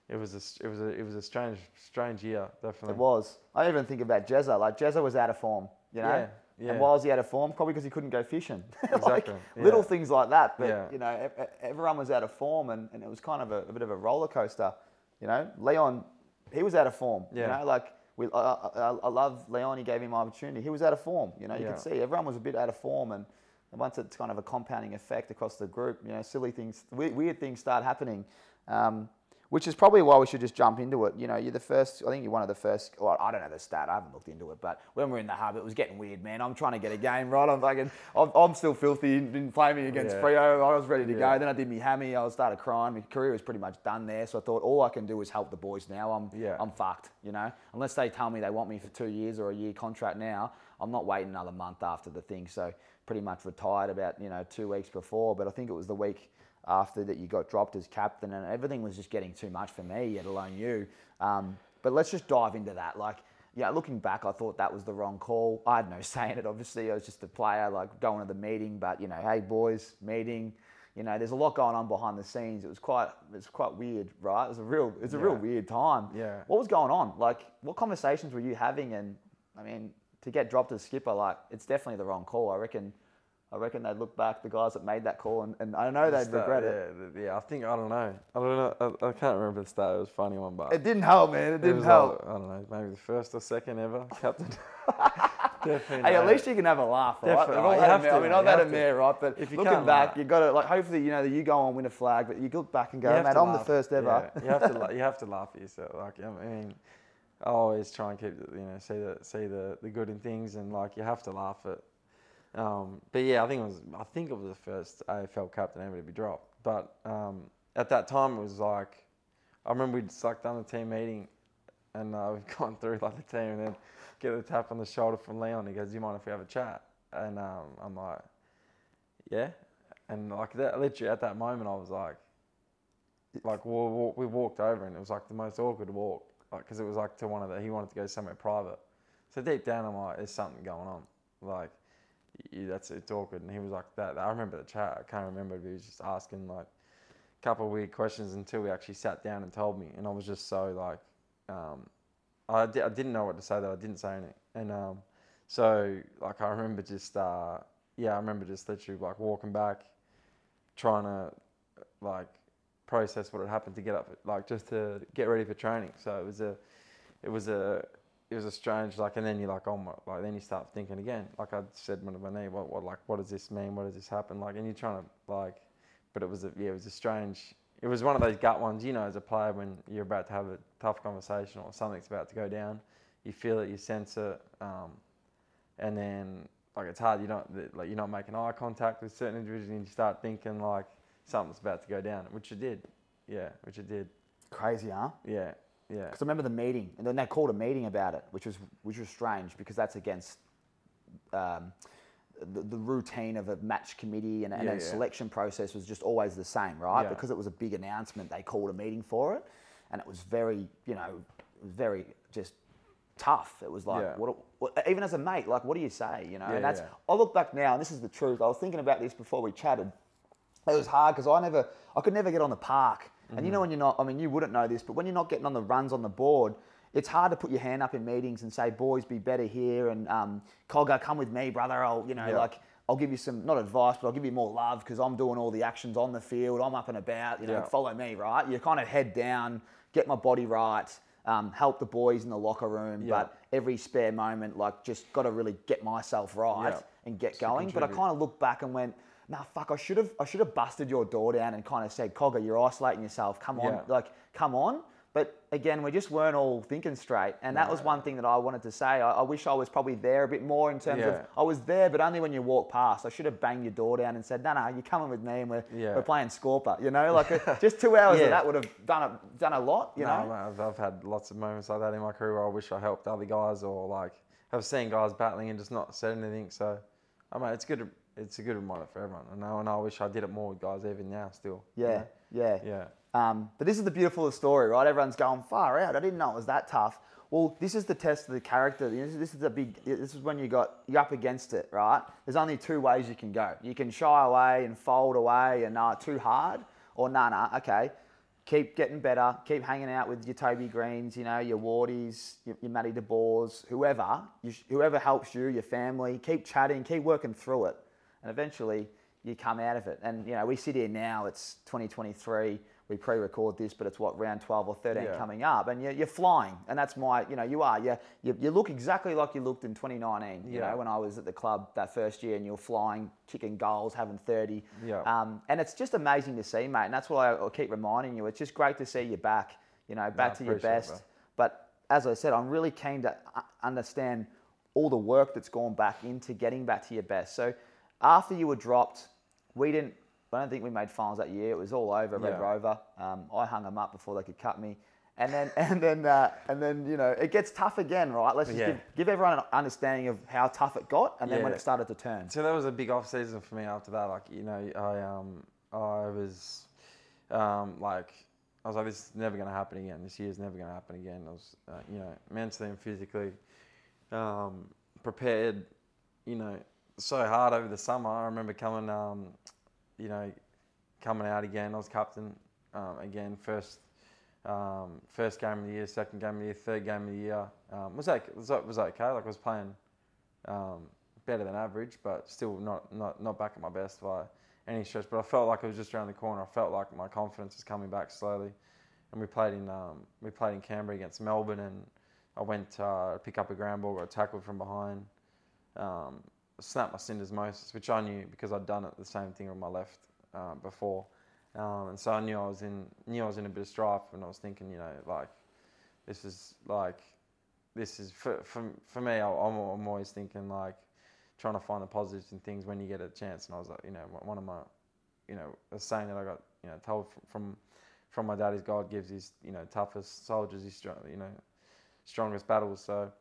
it was a, it was a, it was a strange, strange year, definitely. It was. I even think about Jezza. Like Jezza was out of form, you know. Yeah, yeah. And why was he out of form? Probably because he couldn't go fishing. [laughs] like Exactly, little things like that. But Yeah. you know, everyone was out of form, and, and it was kind of a, a bit of a roller coaster. You know, Leon, he was out of form. Yeah. You know, like we, I, I, I love Leon. He gave him opportunity. He was out of form. You know, you Yeah. could see everyone was a bit out of form, and, and once it's kind of a compounding effect across the group, you know, silly things, weird, weird things start happening. Um, which is probably why we should just jump into it. You know, you're the first. I think you're one of the first. Well, I don't know the stat. I haven't looked into it. But when we're in the hub, it was getting weird, man. I'm trying to get a game right. I'm fucking. I'm, I'm still filthy. Didn't play me against Yeah. Freo. I was ready to Yeah. go. Then I did me hammy. I started crying. My career was pretty much done there. So I thought all I can do is help the boys now. I'm. Yeah. I'm fucked. You know, unless they tell me they want me for two years or a year contract now, I'm not waiting another month after the thing. So pretty much retired about you know two weeks before. But I think it was the week after that you got dropped as captain, and everything was just getting too much for me, let alone you. Um, but let's just dive into that. Like, yeah, looking back, I thought that was the wrong call. I had no say in it. Obviously, I was just a player, like going to the meeting. But you know, hey boys, meeting. You know, there's a lot going on behind the scenes. It was quite, it was quite weird, right? It was a real, it's a real weird time. Yeah. What was going on? Like, what conversations were you having? And I mean, to get dropped as skipper, like, it's definitely the wrong call. I reckon I reckon they'd look back, the guys that made that call, and, and I know they'd Stat- regret yeah, it. Yeah, I think I don't know. I don't know. I, I can't remember the stat. It was a funny one, but It didn't help, man. It it didn't was help. like, I don't know, maybe the first or second ever [laughs] captain. Definitely. Hey, at least you can have a laugh, right? Definitely. We've oh, all had to, I mean, I've had a mare, right? But If you looking back, laugh. you got to like. Hopefully, you know that you go on win a flag, but you look back and go, You have mate, to I'm the first ever. Yeah, you have to. You have to laugh at yourself. Like I mean, I always try and keep you know see the see the, the good in things, and like you have to laugh at. Um, but yeah, I think it was I think it was the first AFL captain ever to be dropped. But um, at that time, it was like I remember we'd like done a team meeting, and uh, [laughs] we've gone through like the team, and then get a tap on the shoulder from Leon. He goes, "Do you mind if we have a chat?" And um, I'm like, "Yeah." And like that, literally at that moment, I was like, like we walked over, and it was like the most awkward walk, like because it was like to one of the he wanted to go somewhere private. So deep down, I'm like, "There's something going on." Like, y that's it's awkward. And he was like that. I remember the chat. I can't remember if he was just asking like a couple of weird questions until we actually sat down and told me, and I was just so like, um, I, di- I didn't know what to say though. I didn't say anything, and um, so like I remember just uh, yeah, I remember just literally like walking back, trying to like process what had happened to get up, like just to get ready for training. So it was a, it was a, it was a strange like, and then you're like, oh my, like then you start thinking again. Like I said one of my knee, what, what, like, what does this mean? What does this happen? Like, and you're trying to like, but it was a, yeah, it was a strange. It was one of those gut ones, you know, as a player when you're about to have a tough conversation or something's about to go down, you feel it, you sense it, um, and then like it's hard. You don't like you're not making eye contact with certain individuals, and you start thinking like something's about to go down, which it did. Yeah, which it did. Crazy, huh? Yeah, yeah, Because I remember the meeting, and then they called a meeting about it, which was which was strange because that's against um, the, the routine of a match committee and, and Yeah, a yeah. selection process was just always the same, right? Yeah. Because it was a big announcement, they called a meeting for it, and it was very, you know, very just tough. It was like, what, what, even as a mate, like, what do you say, you know? And that's. I look back now, and this is the truth. I was thinking about this before we chatted. It was hard because I never, I could never get on the park. And Mm-hmm. you know when you're not, I mean, you wouldn't know this, but when you're not getting on the runs on the board, it's hard to put your hand up in meetings and say, boys, be better here. And um, Colga, come with me, brother. I'll, you know, Yeah. like, I'll give you some, not advice, but I'll give you more love because I'm doing all the actions on the field. I'm up and about, you know, Yeah. follow me, right? You kind of head down, get my body right, um, help the boys in the locker room. Yeah. But every spare moment, like, just got to really get myself right and get going. But I kind of looked back and went, nah, fuck, I should have I should have busted your door down and kind of said, Cogger, you're isolating yourself. Come on, Yeah. like, come on. But again, we just weren't all thinking straight. And that was one thing that I wanted to say. I, I wish I was probably there a bit more in terms of I was there, but only when you walk past. I should have banged your door down and said, no, no, you're coming with me and we're, Yeah. we're playing Scopa. You know, like just two [laughs] hours Yeah. of that would have done a, done a lot, you no, know? I've, I've had lots of moments like that in my career where I wish I helped other guys or like have seen guys battling and just not said anything. So, I mean, it's good. It's a good reminder for everyone. I know, and I wish I did it more with guys even now still. you Yeah, know? yeah. Yeah. Um, but this is the beautiful story, right? Everyone's going far out. I didn't know it was that tough. Well, this is the test of the character. This is- This is a big. This is when you got you're up against it, right? There's only two ways you can go. You can shy away and fold away and nah, too hard, or nah, nah, okay. Keep getting better. Keep hanging out with your Toby Greenes, you know, your Wardies, your, your Matty DeBoers, whoever, you, whoever helps you, your family. Keep chatting. Keep working through it, and eventually you come out of it. And you know, we sit here now. It's 2023. We pre-record this, but it's what round 12 or 13 Yeah. coming up, and you're, you're flying. And that's my, you know, you are. You, you you look exactly like you looked in 2019. You Yeah. know, when I was at the club that first year, and you're flying, kicking goals, having 30. Yeah. Um, and it's just amazing to see, mate. And that's why I, I keep reminding you. It's just great to see you back. You know, back to your appreciate it, best. But as I said, I'm really keen to understand all the work that's gone back into getting back to your best. So after you were dropped, we didn't. I don't think we made finals that year. It was all over Red Yeah. Rover. Um, I hung them up before they could cut me. And then, [laughs] and then, uh, and then, you know, it gets tough again, right? Let's just Yeah. give, give everyone an understanding of how tough it got, and then when it started to turn. So that was a big off season for me after that. Like you know, I um I was um like I was like this is never gonna happen again. This year's never gonna happen again. I was uh, you know mentally and physically um, prepared. You know so hard over the summer. I remember coming um you know coming out again. I was captain um, again first. Um, first game of the year, second game of the year, third game of the year. Um, was that was that was okay? Like I was playing um, better than average, but still not, not, not back at my best by any stretch. But I felt like it was just around the corner. I felt like my confidence was coming back slowly. And we played in um, we played in Canberra against Melbourne, and I went to uh, pick up a ground ball, got tackled from behind, um, snapped my syndesmosis, which I knew because I'd done it the same thing on my left uh, before, um, and so I knew I was in knew I was in a bit of strife, and I was thinking, you know, like this is like this is for for, for me. I, I'm, I'm always thinking like trying to find the positives in things when you get a chance, and I was like, you know, one of my, you know, a saying that I got, you know, told from from my dad is God gives his, you know, toughest soldiers his you know, strongest battles. So,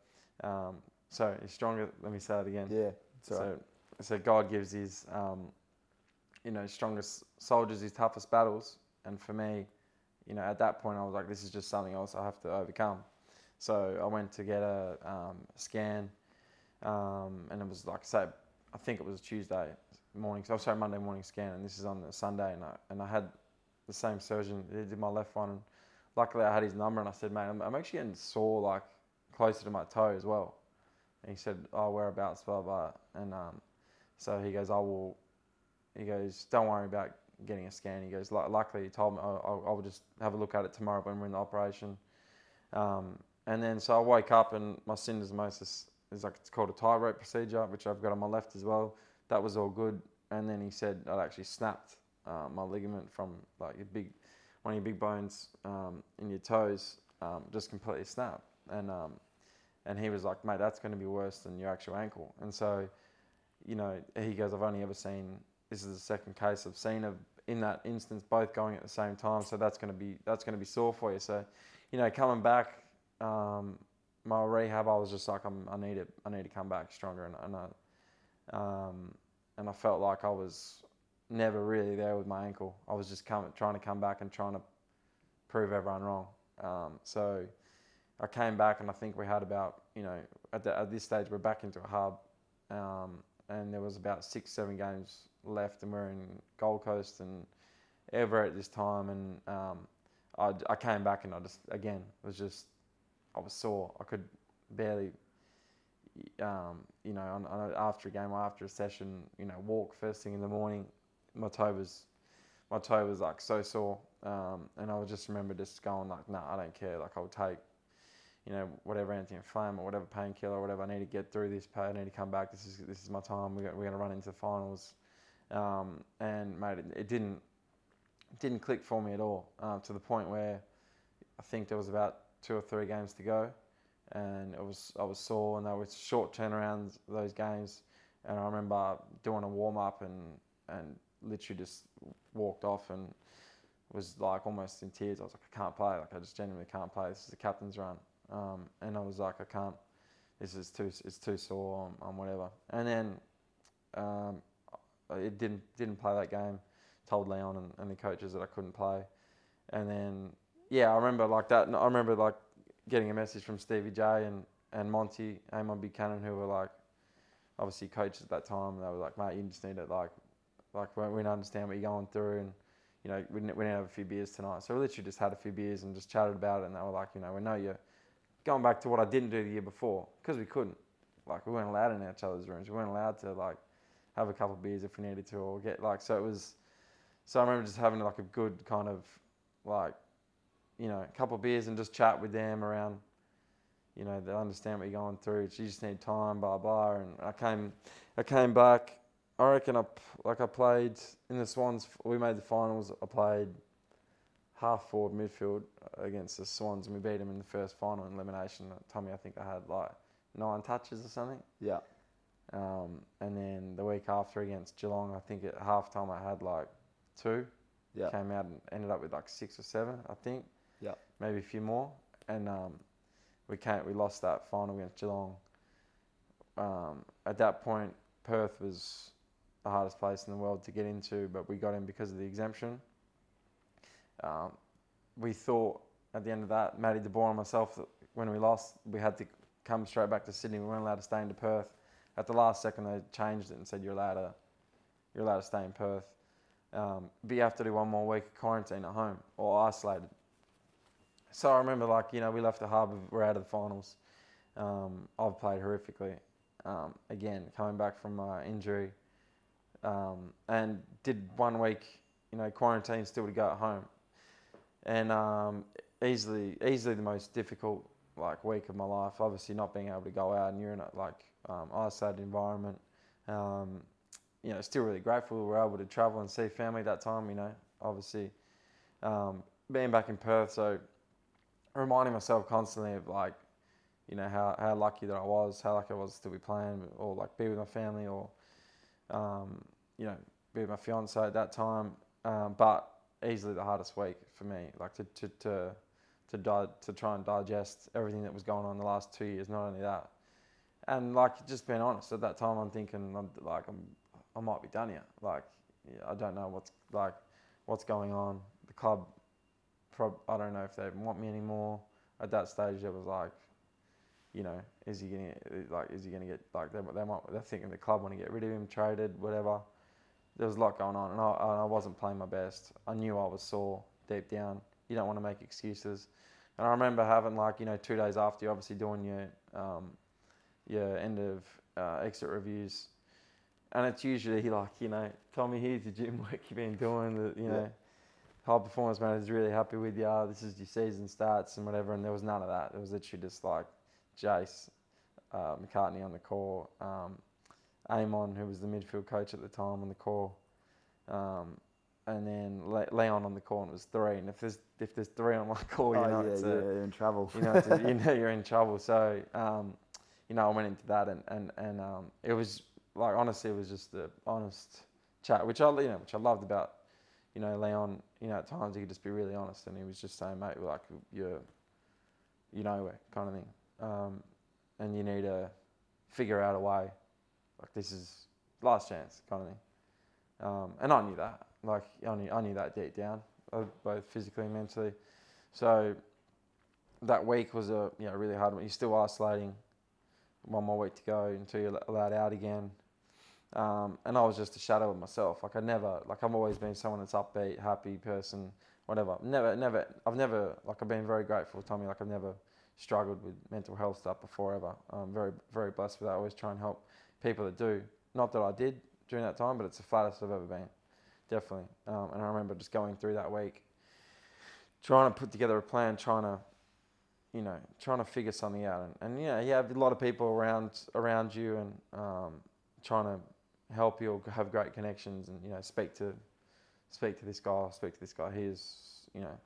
um, so he's stronger. Let me say it again. Yeah. So, right. so God gives his, um, you know, strongest soldiers his toughest battles. And for me, you know, at that point, I was like, this is just something else I have to overcome. So I went to get a um, scan, um, and it was like, I say, I think it was Tuesday morning. So sorry, Monday morning scan, and this is on the Sunday, and I, and I had the same surgeon. He did my left one, luckily I had his number, and I said, mate, I'm actually getting sore like closer to my toe as well. And he said, oh, whereabouts, blah blah. And um, so he goes, I will. He goes, don't worry about getting a scan. He goes, luckily he told me I'll, I'll just have a look at it tomorrow when we're in the operation. Um, and then so I wake up and my syndesmosis is like it's called a tightrope procedure, which I've got on my left as well. That was all good. And then he said I'd actually snapped uh, my ligament from like your big, one of your big bones um, in your toes, um, just completely snapped. And um, and he was like, mate, that's going to be worse than your actual ankle. And so, you know, he goes, I've only ever seen this is the second case I've seen of in that instance both going at the same time. So that's going to be that's going to be sore for you. So, you know, coming back. Um, my rehab, I was just like, I'm, I need it. I need to come back stronger, and, and I, um, and I felt like I was never really there with my ankle. I was just trying to come back and trying to prove everyone wrong. Um, so I came back, and I think we had about you know at, the, at this stage we're back into a hub, um, and there was about six seven games left, and we're in Gold Coast and Everett at this time, and um, I, I came back and I just again was just I was sore. I could barely, um, you know, on, on, after a game or after a session, you know, walk first thing in the morning. My toe was, my toe was like so sore, um, and I just remember just going like, no, nah, I don't care. Like I'll take, you know, whatever anti-inflammatory or whatever painkiller whatever I need to get through this. pain. I need to come back. This is this is my time. We're we're gonna run into the finals, um, and mate, it, it didn't didn't click for me at all uh, to the point where I think there was about two or three games to go, and it was I was sore, and they were short turnarounds those games. And I remember doing a warm up and and literally just walked off and was like almost in tears. I was like, I can't play. Like I just genuinely can't play. This is the captain's run, um, and I was like, I can't. This is too. It's too sore. on whatever. And then um, it didn't didn't play that game. Told Leon and, and the coaches that I couldn't play, and then yeah, I remember like that. I remember like getting a message from Stevie J and, and Monty, Amon Buchanan, who were like obviously coaches at that time. And they were like, mate, you just need to like, like we don't understand what you're going through, and you know we didn't, we didn't have a few beers tonight, so we literally just had a few beers and just chatted about it. And they were like, you know, we know you're going back to what I didn't do the year before because we couldn't. Like we weren't allowed in each other's rooms. We weren't allowed to like have a couple of beers if we needed to or get like so it was. So I remember just having like a good kind of like you know, a couple of beers and just chat with them around, you know, they understand what you're going through. You just need time, blah blah. And I came, I came back. I reckon I like I played in the Swans. We made the finals. I played half forward midfield against the Swans, and we beat them in the first final in elimination. Tommy, I think I had like nine touches or something. Yeah. Um, and then the week after against Geelong, I think at half time I had like two. Yeah. Came out and ended up with like six or seven, I think. Yeah. Maybe a few more, and um, we can't. We lost that final against Geelong. Um, at that point, Perth was the hardest place in the world to get into, but we got in because of the exemption. Um, we thought at the end of that, Matty De Boer and myself, that when we lost, we had to come straight back to Sydney. We weren't allowed to stay in Perth. At the last second, they changed it and said you're allowed to, you're allowed to stay in Perth, um, but you have to do one more week of quarantine at home or isolated. So I remember, like, you know, we left the hub, we're out of the finals. Um, I've played horrifically. um, again coming back from my injury, um, and did one week, you know, quarantine still to go at home, and um, easily easily the most difficult like week of my life. Obviously, not being able to go out and you're in a like um, isolated environment. Um, you know, still really grateful we were able to travel and see family that time. You know, obviously, um, being back in Perth, so reminding myself constantly of like, you know, how, how lucky that I was, how lucky I was to be playing, or like be with my family, or um, you know, be with my fiance at that time. Um, but easily the hardest week for me, like to to to to, di- to try and digest everything that was going on the last two years. Not only that, and like just being honest, at that time I'm thinking I'm, like I'm I might be done here. Like I don't know what's like what's going on. The club, prob- I don't know if they want me anymore. At that stage, it was like, you know, is he gonna like is he gonna get like they, they might they're thinking the club want to get rid of him, traded, whatever. There was a lot going on, and I, and I wasn't playing my best. I knew I was sore deep down. You don't want to make excuses. And I remember having like you know two days after you obviously doing your um, your end of uh, exit reviews, and it's usually like you know Tommy, here's the gym work you've been doing. The, you know, Yeah. high performance manager's really happy with you. This is your season starts and whatever. And there was none of that. It was literally just like Jace uh, McCartney on the core, um, Amon, who was the midfield coach at the time, on the core. Um, and then Le- Leon on the core, and it was three. And if there's if there's three on my core, you oh, know, yeah, yeah, a, you're in trouble. you know, a, you [laughs] know you're in trouble. So, um, you know, I went into that, and and and um, it was like honestly, it was just a honest chat, which I you know, which I loved about, you know, Leon. You know, at times he could just be really honest, and he was just saying, mate, like you're, you know, where kind of thing, um, and you need to figure out a way. Like this is last chance, kind of thing. Um, and I knew that. Like I knew, I knew that deep down, uh, both physically and mentally. So that week was a you know really hard one. You're still isolating. One more week to go until you're allowed out again. Um, and I was just a shadow of myself. Like I never, like I've always been someone that's upbeat, happy person, whatever. Never, never. I've never, like I've been very grateful, Tommy. Like I've never struggled with mental health stuff before ever. I'm very, very blessed with that. I always try and help people that do. Not that I did during that time, but it's the flattest I've ever been, definitely. Um, and I remember just going through that week, trying to put together a plan, trying to you know, trying to figure something out, and, and yeah, you have a lot of people around around you, and um, trying to help you or have great connections, and you know, speak to speak to this guy, speak to this guy. Here's you know,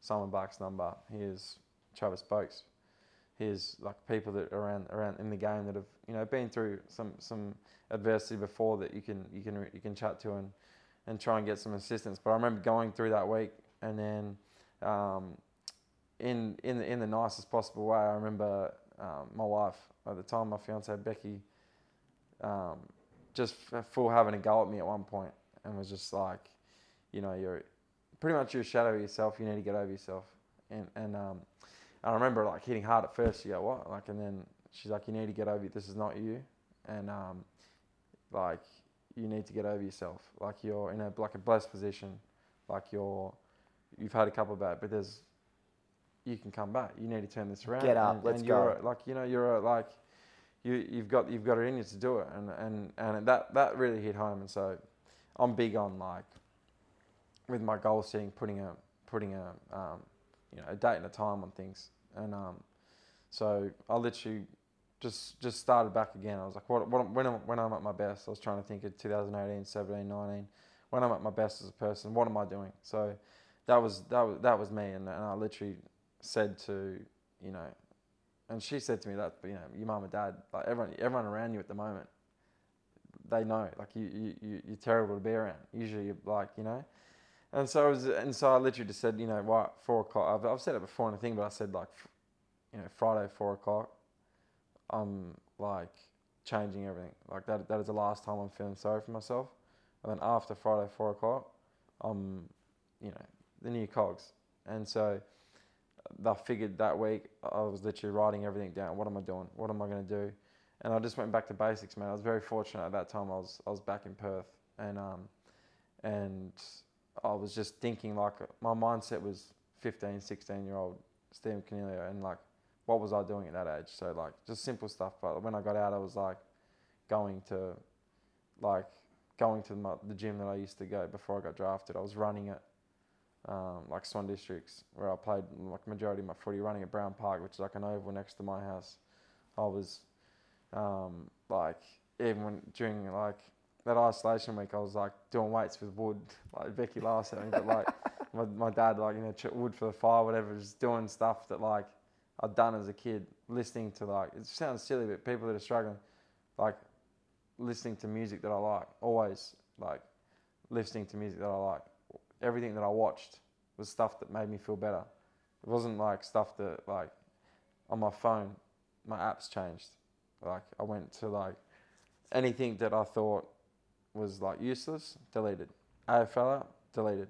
Simon Buck's number. Here's Travis Stokes. Here's like people that around around in the game that have you know been through some some adversity before that you can you can you can chat to and and try and get some assistance. But I remember going through that week, and then. Um, in in the, in the nicest possible way. I remember um, my wife at the time, my fiance Becky, um, just full having a go at me at one point, and was just like, you know, you're pretty much you're shadow yourself. You need to get over yourself. And and um, I remember like hitting hard at first. You go what? Like, and then she's like, you need to get over. it. This is not you, and um, like you need to get over yourself. Like you're in a like a blessed position. Like you're you've had a couple of bad, but there's you can come back. You need to turn this around. Get up, And, let's and go. a- like you know, you're a, like you you've got you've got it in you to do it, and and and that that really hit home. And so I'm big on like with my goal setting, putting a putting a um, you know a date and a time on things, and um, so I literally just just started back again. I was like, what, what when I'm, when I'm at my best, I was trying to think of 2018, 17, 19. When I'm at my best as a person, what am I doing? So that was that was that was me, and, and I literally said to you know, and she said to me that you know your mum and dad, like everyone everyone around you at the moment, they know like you you you- you're terrible to be around. Usually you're like you know. And so I was, and so I literally just said, you know, what four o'clock. I've, I've said it before in a thing, but I said like, you know, Friday four o'clock. I'm like changing everything. Like that. That is the last time I'm feeling sorry for myself. And then after Friday four o'clock, I'm, you know, the new cogs. And so I figured that week I was literally writing everything down. What am I doing? What am I going to do? And I just went back to basics, man. I was very fortunate at that time. I was I was back in Perth, and um, and I was just thinking like my mindset was 15, 16 year old Stephen Coniglio, and like what was I doing at that age? So like just simple stuff. But when I got out, I was like going to like going to my, the gym that I used to go before I got drafted. I was running it. Um, like Swan Districts, where I played like majority of my footy, running at Brown Park, which is like an oval next to my house. I was um, like even when during like that isolation week, I was like doing weights with wood. Like Becky laughed at me, but like [laughs] my, my dad like you know ch- wood for the fire, whatever, just doing stuff that like I'd done as a kid, listening to like it sounds silly, but people that are struggling, like listening to music that I like, always like listening to music that I like. Everything that I watched was stuff that made me feel better. It wasn't like stuff that like on my phone, my apps changed. Like I went to like anything that I thought was like useless, deleted. AFL app, deleted.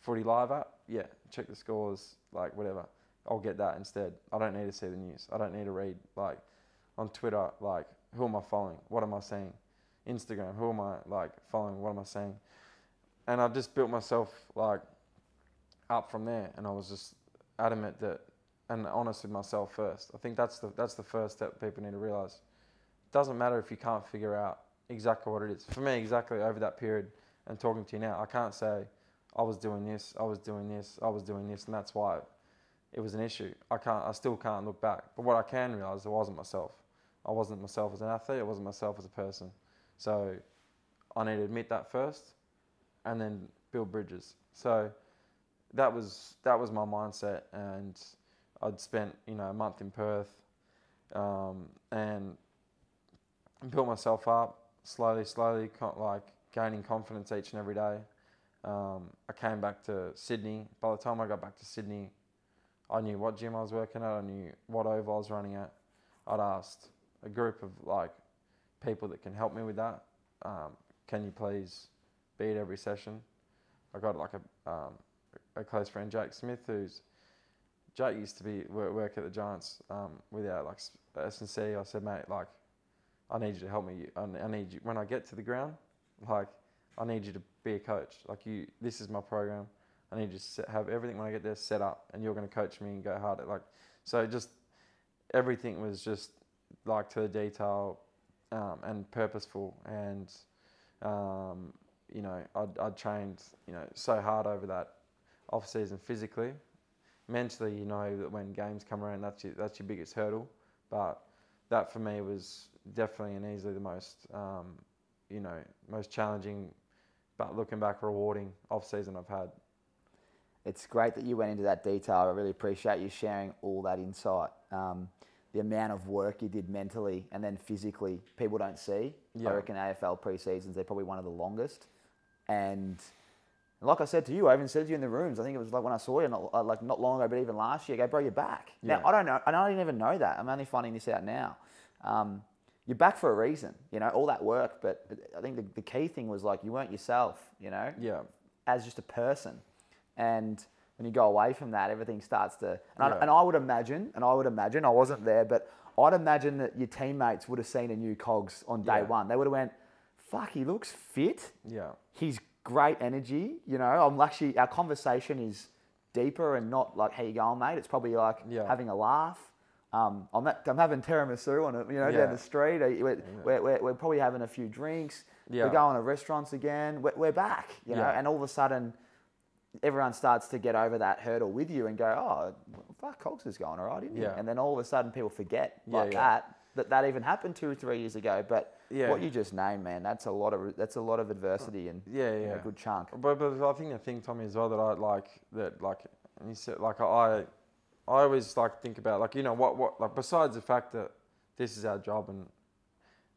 Footy live app, yeah, check the scores, like whatever. I'll get that instead. I don't need to see the news. I don't need to read like on Twitter, like who am I following? What am I seeing? Instagram, who am I like following? What am I seeing? And I just built myself like up from there, and I was just adamant that and honest with myself first. I think that's the that's the first step people need to realize. It doesn't matter if you can't figure out exactly what it is. For me, exactly over that period and talking to you now, I can't say I was doing this, I was doing this, I was doing this, and that's why it was an issue. I can't, I still can't look back. But what I can realize, it wasn't myself. I wasn't myself as an athlete. I wasn't myself as a person. So I need to admit that first, and then build bridges. So that was that was my mindset, and I'd spent you know a month in Perth, um, and built myself up slowly, slowly, like gaining confidence each and every day. Um, I came back to Sydney. By the time I got back to Sydney, I knew what gym I was working at. I knew what oval I was running at. I'd asked a group of like people that can help me with that. Um, can you please be at every session? I got like a um, a close friend, Jake Smith, who's Jake used to be work, at the Giants um, without like S and C. I said, mate, like I need you to help me. I need you when I get to the ground, like I need you to be a coach. Like you, this is my program. I need you to have everything when I get there set up, and you're going to coach me and go hard at like. So just everything was just like to the detail um, and purposeful, and um, you know I'd, I'd trained you know so hard over that off season physically, mentally. You know that when games come around, that's your, that's your biggest hurdle, but that for me was definitely and easily the most um, you know most challenging, but looking back rewarding off season I've had it's great that you went into that detail. I really appreciate you sharing all that insight. Um, the amount of work you did mentally and then physically, people don't see. Yeah. I reckon AFL pre-seasons, they're probably one of the longest. And like I said to you, I even said to you in the rooms, I think it was like when I saw you, not, uh, like not long ago, but even last year, I go, bro, you're back. Yeah. Now, I don't know, I don't even know that. I'm only finding this out now. Um, you're back for a reason, you know, all that work. But I think the, the key thing was like you weren't yourself, you know, yeah, as just a person. And when you go away from that, everything starts to. And, yeah. I, and I would imagine, and I would imagine, I wasn't there, but I'd imagine that your teammates would have seen a new Cogs on day yeah. one. They would have went, "Fuck, he looks fit. Yeah, he's great energy. You know, I'm actually our conversation is deeper and not like, "How you going, mate?" It's probably like yeah. having a laugh. Um, I'm, at, I'm having tiramisu on you know, yeah. down the street. We're, we're, we're, we're, probably having a few drinks. Yeah. We're going to restaurants again. We're, we're back, you know, and all of a sudden everyone starts to get over that hurdle with you and go, oh, fuck, Cogs is going all right, isn't yeah. he? And then all of a sudden people forget like yeah, that that that even happened two or three years ago. But yeah. what you just named, man, that's a lot of that's a lot of adversity and yeah, yeah, a good chunk. But, but I think the thing, Tommy, as well that I like that like you said like I I always like think about like you know what what like besides the fact that this is our job and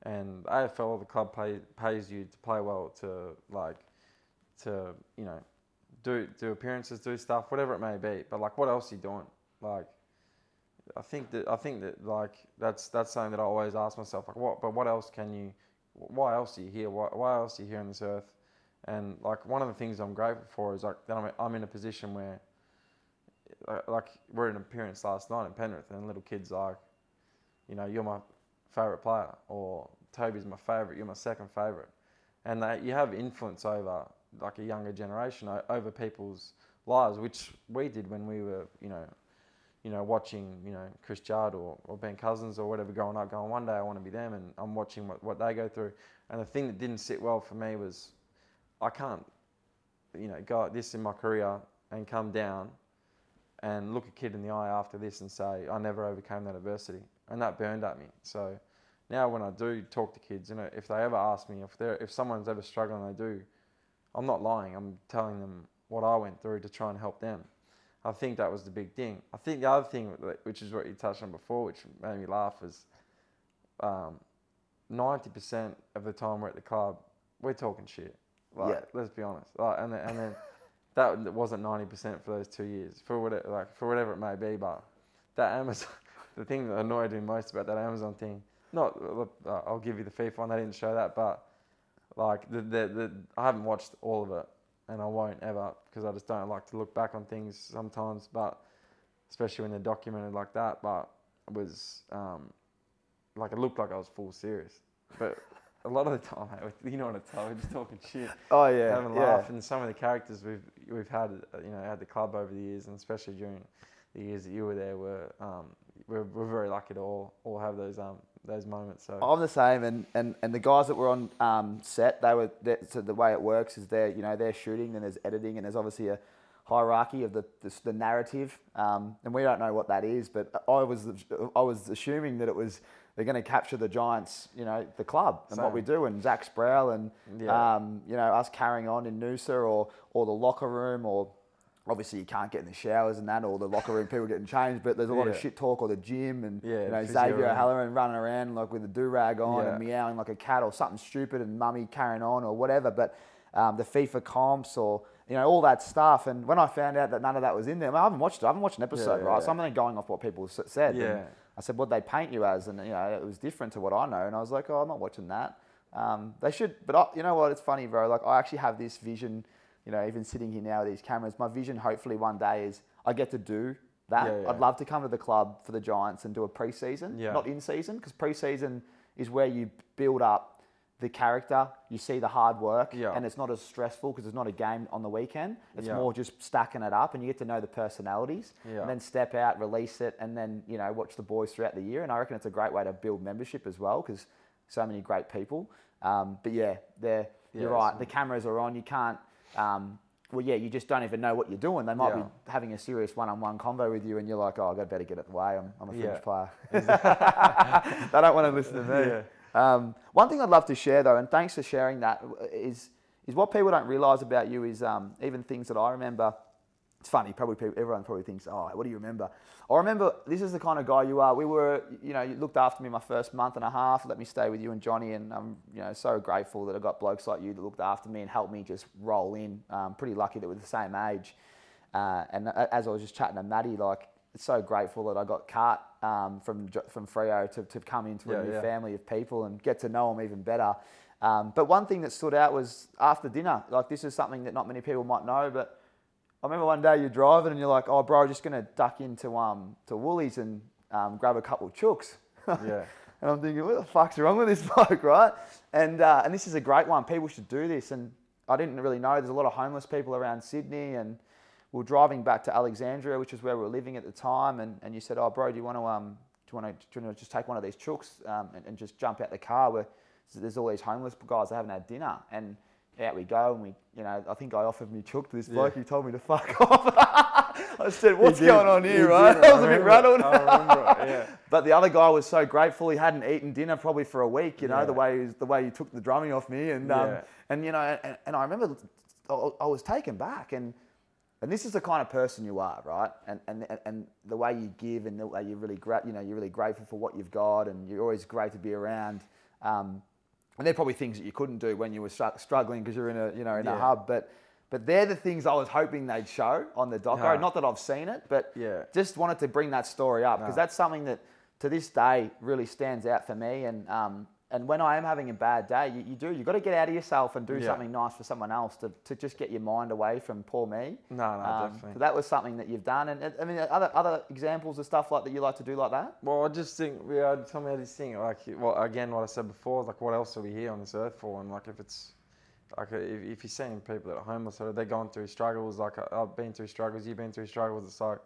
and AFL the club pay, pays you to play well to like to you know do do appearances, do stuff, whatever it may be. But like, what else are you doing? Like, I think that I think that like that's that's something that I always ask myself. Like, what? But what else can you? Why else are you here? Why, why else are you here on this earth? And like one of the things I'm grateful for is like that I'm I'm in a position where Uh, like we're in an appearance last night in Penrith, and little kids like, you know, you're my favorite player, or Toby's my favorite, you're my second favorite, and that you have influence over like a younger generation over people's lives, which we did when we were, you know, you know, watching, you know, Chris Judd or, or Ben Cousins or whatever growing up, going, one day I want to be them, and I'm watching what, what they go through. And the thing that didn't sit well for me was I can't, you know, go at this in my career and come down and look a kid in the eye after this and say, I never overcame that adversity. And that burned at me. So now when I do talk to kids, you know, if they ever ask me, if, they're, if someone's ever struggling, they do, I'm not lying. I'm telling them what I went through to try and help them. I think that was the big thing. I think the other thing, which is what you touched on before, which made me laugh, was um, 90% of the time we're at the club, we're talking shit. Like, Yeah. let's be honest. Like, and then, and then [laughs] that wasn't 90% for those two years, for whatever, like for whatever it may be. But that Amazon, [laughs] the thing that annoyed me most about that Amazon thing, not uh, I'll give you the FIFA one. They didn't show that, but like the, the, the I haven't watched all of it, and I won't ever because I just don't like to look back on things sometimes. But especially when they're documented like that, but it was um, like it looked like I was full serious, but. A lot of the time, mate, you know what it's like, we're just talking shit Oh yeah, having a yeah. laugh. And some of the characters we've we've had, uh, you know, at the club over the years, and especially during the years that you were there, were um, we're, we're very lucky to all all have those um those moments. So I'm the same, and, and, and the guys that were on um, set, they were so the way it works is they're you know they're shooting, and there's editing, and there's obviously a hierarchy of the the, the narrative, um, and we don't know what that is, but I was I was assuming that it was they're going to capture the Giants, you know, the club and what we do, and Zach Sproule, and Yeah. um, you know us carrying on in Noosa or or the locker room or. Obviously, you can't get in the showers and that, or the locker room people getting changed. But there's a lot of shit talk, or the gym, and Yeah, you know Xavier room. O'Halloran running around like with a do rag on and meowing like a cat or something stupid and mummy carrying on or whatever. But um, the FIFA comps or you know all that stuff. And when I found out that none of that was in there, I, mean, I haven't watched it. I haven't watched an episode, yeah, right? yeah. So I'm only going off what people said. And Yeah. I said, what they paint you as, and you know it was different to what I know. And I was like, oh, I'm not watching that. Um, they should, but I, you know what? It's funny, bro. Like I actually have this vision. You know, even sitting here now with these cameras, my vision hopefully one day is I get to do that. Yeah, yeah. I'd love to come to the club for the Giants and do a preseason, Yeah. not in season, because preseason is where you build up the character, you see the hard work, Yeah. and it's not as stressful because it's not a game on the weekend. It's Yeah. more just stacking it up, and you get to know the personalities, Yeah. and then step out, release it, and then you know watch the boys throughout the year. And I reckon it's a great way to build membership as well because so many great people. Um, but yeah, they're, you're right. The cameras are on. You can't. Um, well, yeah, you just don't even know what you're doing. They might Yeah. be having a serious one-on-one convo with you, and you're like, "Oh, I got better get it the way. I'm, I'm a fringe Yeah. player." [laughs] they don't want to listen to me. Yeah. Um, one thing I'd love to share though, and thanks for sharing that, is is what people don't realise about you is um, even things that I remember. It's funny, probably people, everyone probably thinks, "Oh, what do you remember?" I remember this is the kind of guy you are. We were, you know, you looked after me my first month and a half, let me stay with you and Johnny, and I'm, you know, so grateful that I got blokes like you that looked after me and helped me just roll in. Um, pretty lucky that we're the same age. Uh, and as I was just chatting to Maddie, like, so grateful that I got cut um, from from Freo to, to come into a new yeah. family of people and get to know them even better. Um, but one thing that stood out was after dinner. Like this is something that not many people might know, but I remember one day you're driving and you're like, "Oh, bro, I'm just gonna duck into um to Woolies and um, grab a couple of chooks." [laughs] Yeah. and I'm thinking, what the fuck's wrong with this [laughs] bloke, right? And uh, and this is a great one. People should do this. And I didn't really know there's a lot of homeless people around Sydney, and we were driving back to Alexandria, which is where we were living at the time. And, and you said, "Oh, bro, do you want to um do you want to, do you want to just take one of these chooks um, and, and just jump out the car where there's all these homeless guys that haven't had dinner and." Out we go, and we, you know, I think I offered me chook to this bloke. He told me to fuck [laughs] off. I said, "What's going on He here?" did. Right? [laughs] I was a bit rattled. I remember it, yeah. [laughs] But the other guy was so grateful he hadn't eaten dinner probably for a week. You know Yeah. the way he was, the way he took the drumming off me, and um, and you know, and, and I remember I, I was taken back, and and this is the kind of person you are, right? And and and the way you give, and the way you're really gra- you know you're really grateful for what you've got, and you're always great to be around. Um, and they're probably things that you couldn't do when you were struggling because you're in a you know in a hub, but. But they're the things I was hoping they'd show on the doco. Yeah. Not that I've seen it, but Yeah. just wanted to bring that story up because No. that's something that to this day really stands out for me. And um, and when I am having a bad day, you, you do you got to get out of yourself and do Yeah. something nice for someone else to, to just get your mind away from poor me. No, no, Um, definitely. So that was something that you've done. And uh, I mean, other other examples of stuff like that you like to do like that. Well, I just think are tell me how this thing like well again what I said before like what else are we here on this earth for and like if it's like if, if you're seeing people that are homeless or they're going through struggles like I've been through struggles you've been through struggles it's like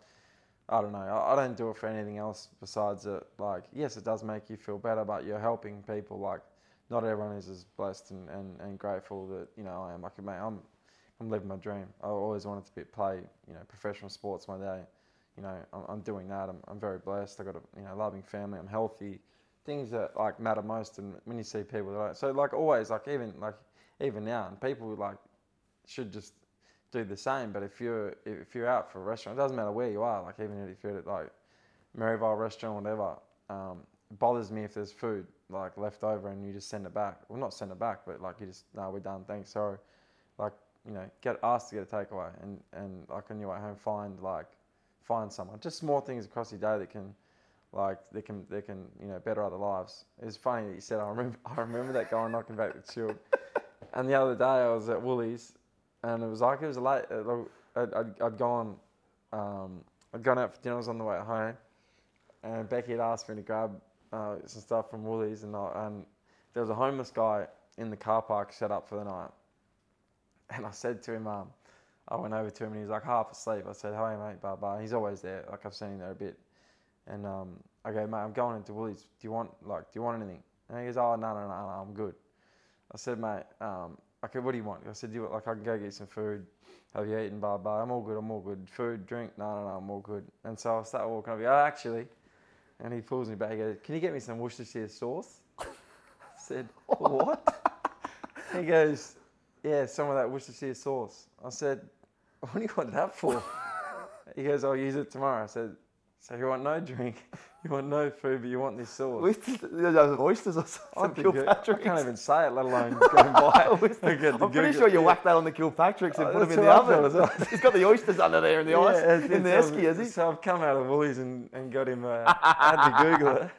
I don't know. I, I don't do it for anything else besides it. Like, yes, it does make you feel better, but you're helping people. Like, not everyone is as blessed and, and, and grateful that you know I am. Like, mate, I'm I'm living my dream. I always wanted to be play you know professional sports one day. You know, I'm, I'm doing that. I'm, I'm very blessed. I got a you know loving family. I'm healthy. Things that like matter most. And when you see people that don't, so like always like even like even now and people like should just do the same. But if you're if you're out for a restaurant, it doesn't matter where you are. Like even if you're at like Maryvale restaurant, whatever. Um, it bothers me if there's food like left over and you just send it back. Well, not send it back, but like you just no, we're done. Thanks, sorry. Like you know, get asked to get a takeaway and and like on your way home, find like find someone. Just small things across your day that can like they can they can you know better other lives. It's funny that you said I remember [laughs] I remember that guy knocking back the shield. And the other day I was at Woolies, and it was like it was late. uh, I'd, I'd, I'd gone, um, I'd gone out for dinner. I was on the way home, and Becky had asked me to grab uh, some stuff from Woolies, and, I, and there was a homeless guy in the car park set up for the night. And I said to him, um, I went over to him, and he was like half asleep. I said, "Hey mate, blah blah." He's always there. Like I've seen him there a bit. And um, I go, mate, I'm going into Woolies. Do you want like, do you want anything? And he goes, oh no no no, no I'm good. I said, mate, um, okay, what do you want? I said, do you want, like I can go get some food. Have you eaten? Blah blah. I'm all good. I'm all good. Food, drink? No no no, I'm all good. And so I start walking over. Oh, actually, and he pulls me back. He goes, can you get me some Worcestershire sauce? I said, what? [laughs] he goes, yeah, some of that Worcestershire sauce. I said, what do you want that for? [laughs] he goes, I'll use it tomorrow. I said, so you want no drink, [laughs] you want no food, but you want this sauce. Oysters, those oysters or something. think it- I Kilpatrick's. can't even say it, let alone [laughs] going by it. [laughs] Oysters. I get the I'm pretty Google- sure you yeah. whacked that on the Kilpatrick's and Oh, put them in the what I thought oven. as well. He's got the oysters under there in the ice, in the esky, has he? So I've come out of Woolies and, and got him, uh, I had to Google it.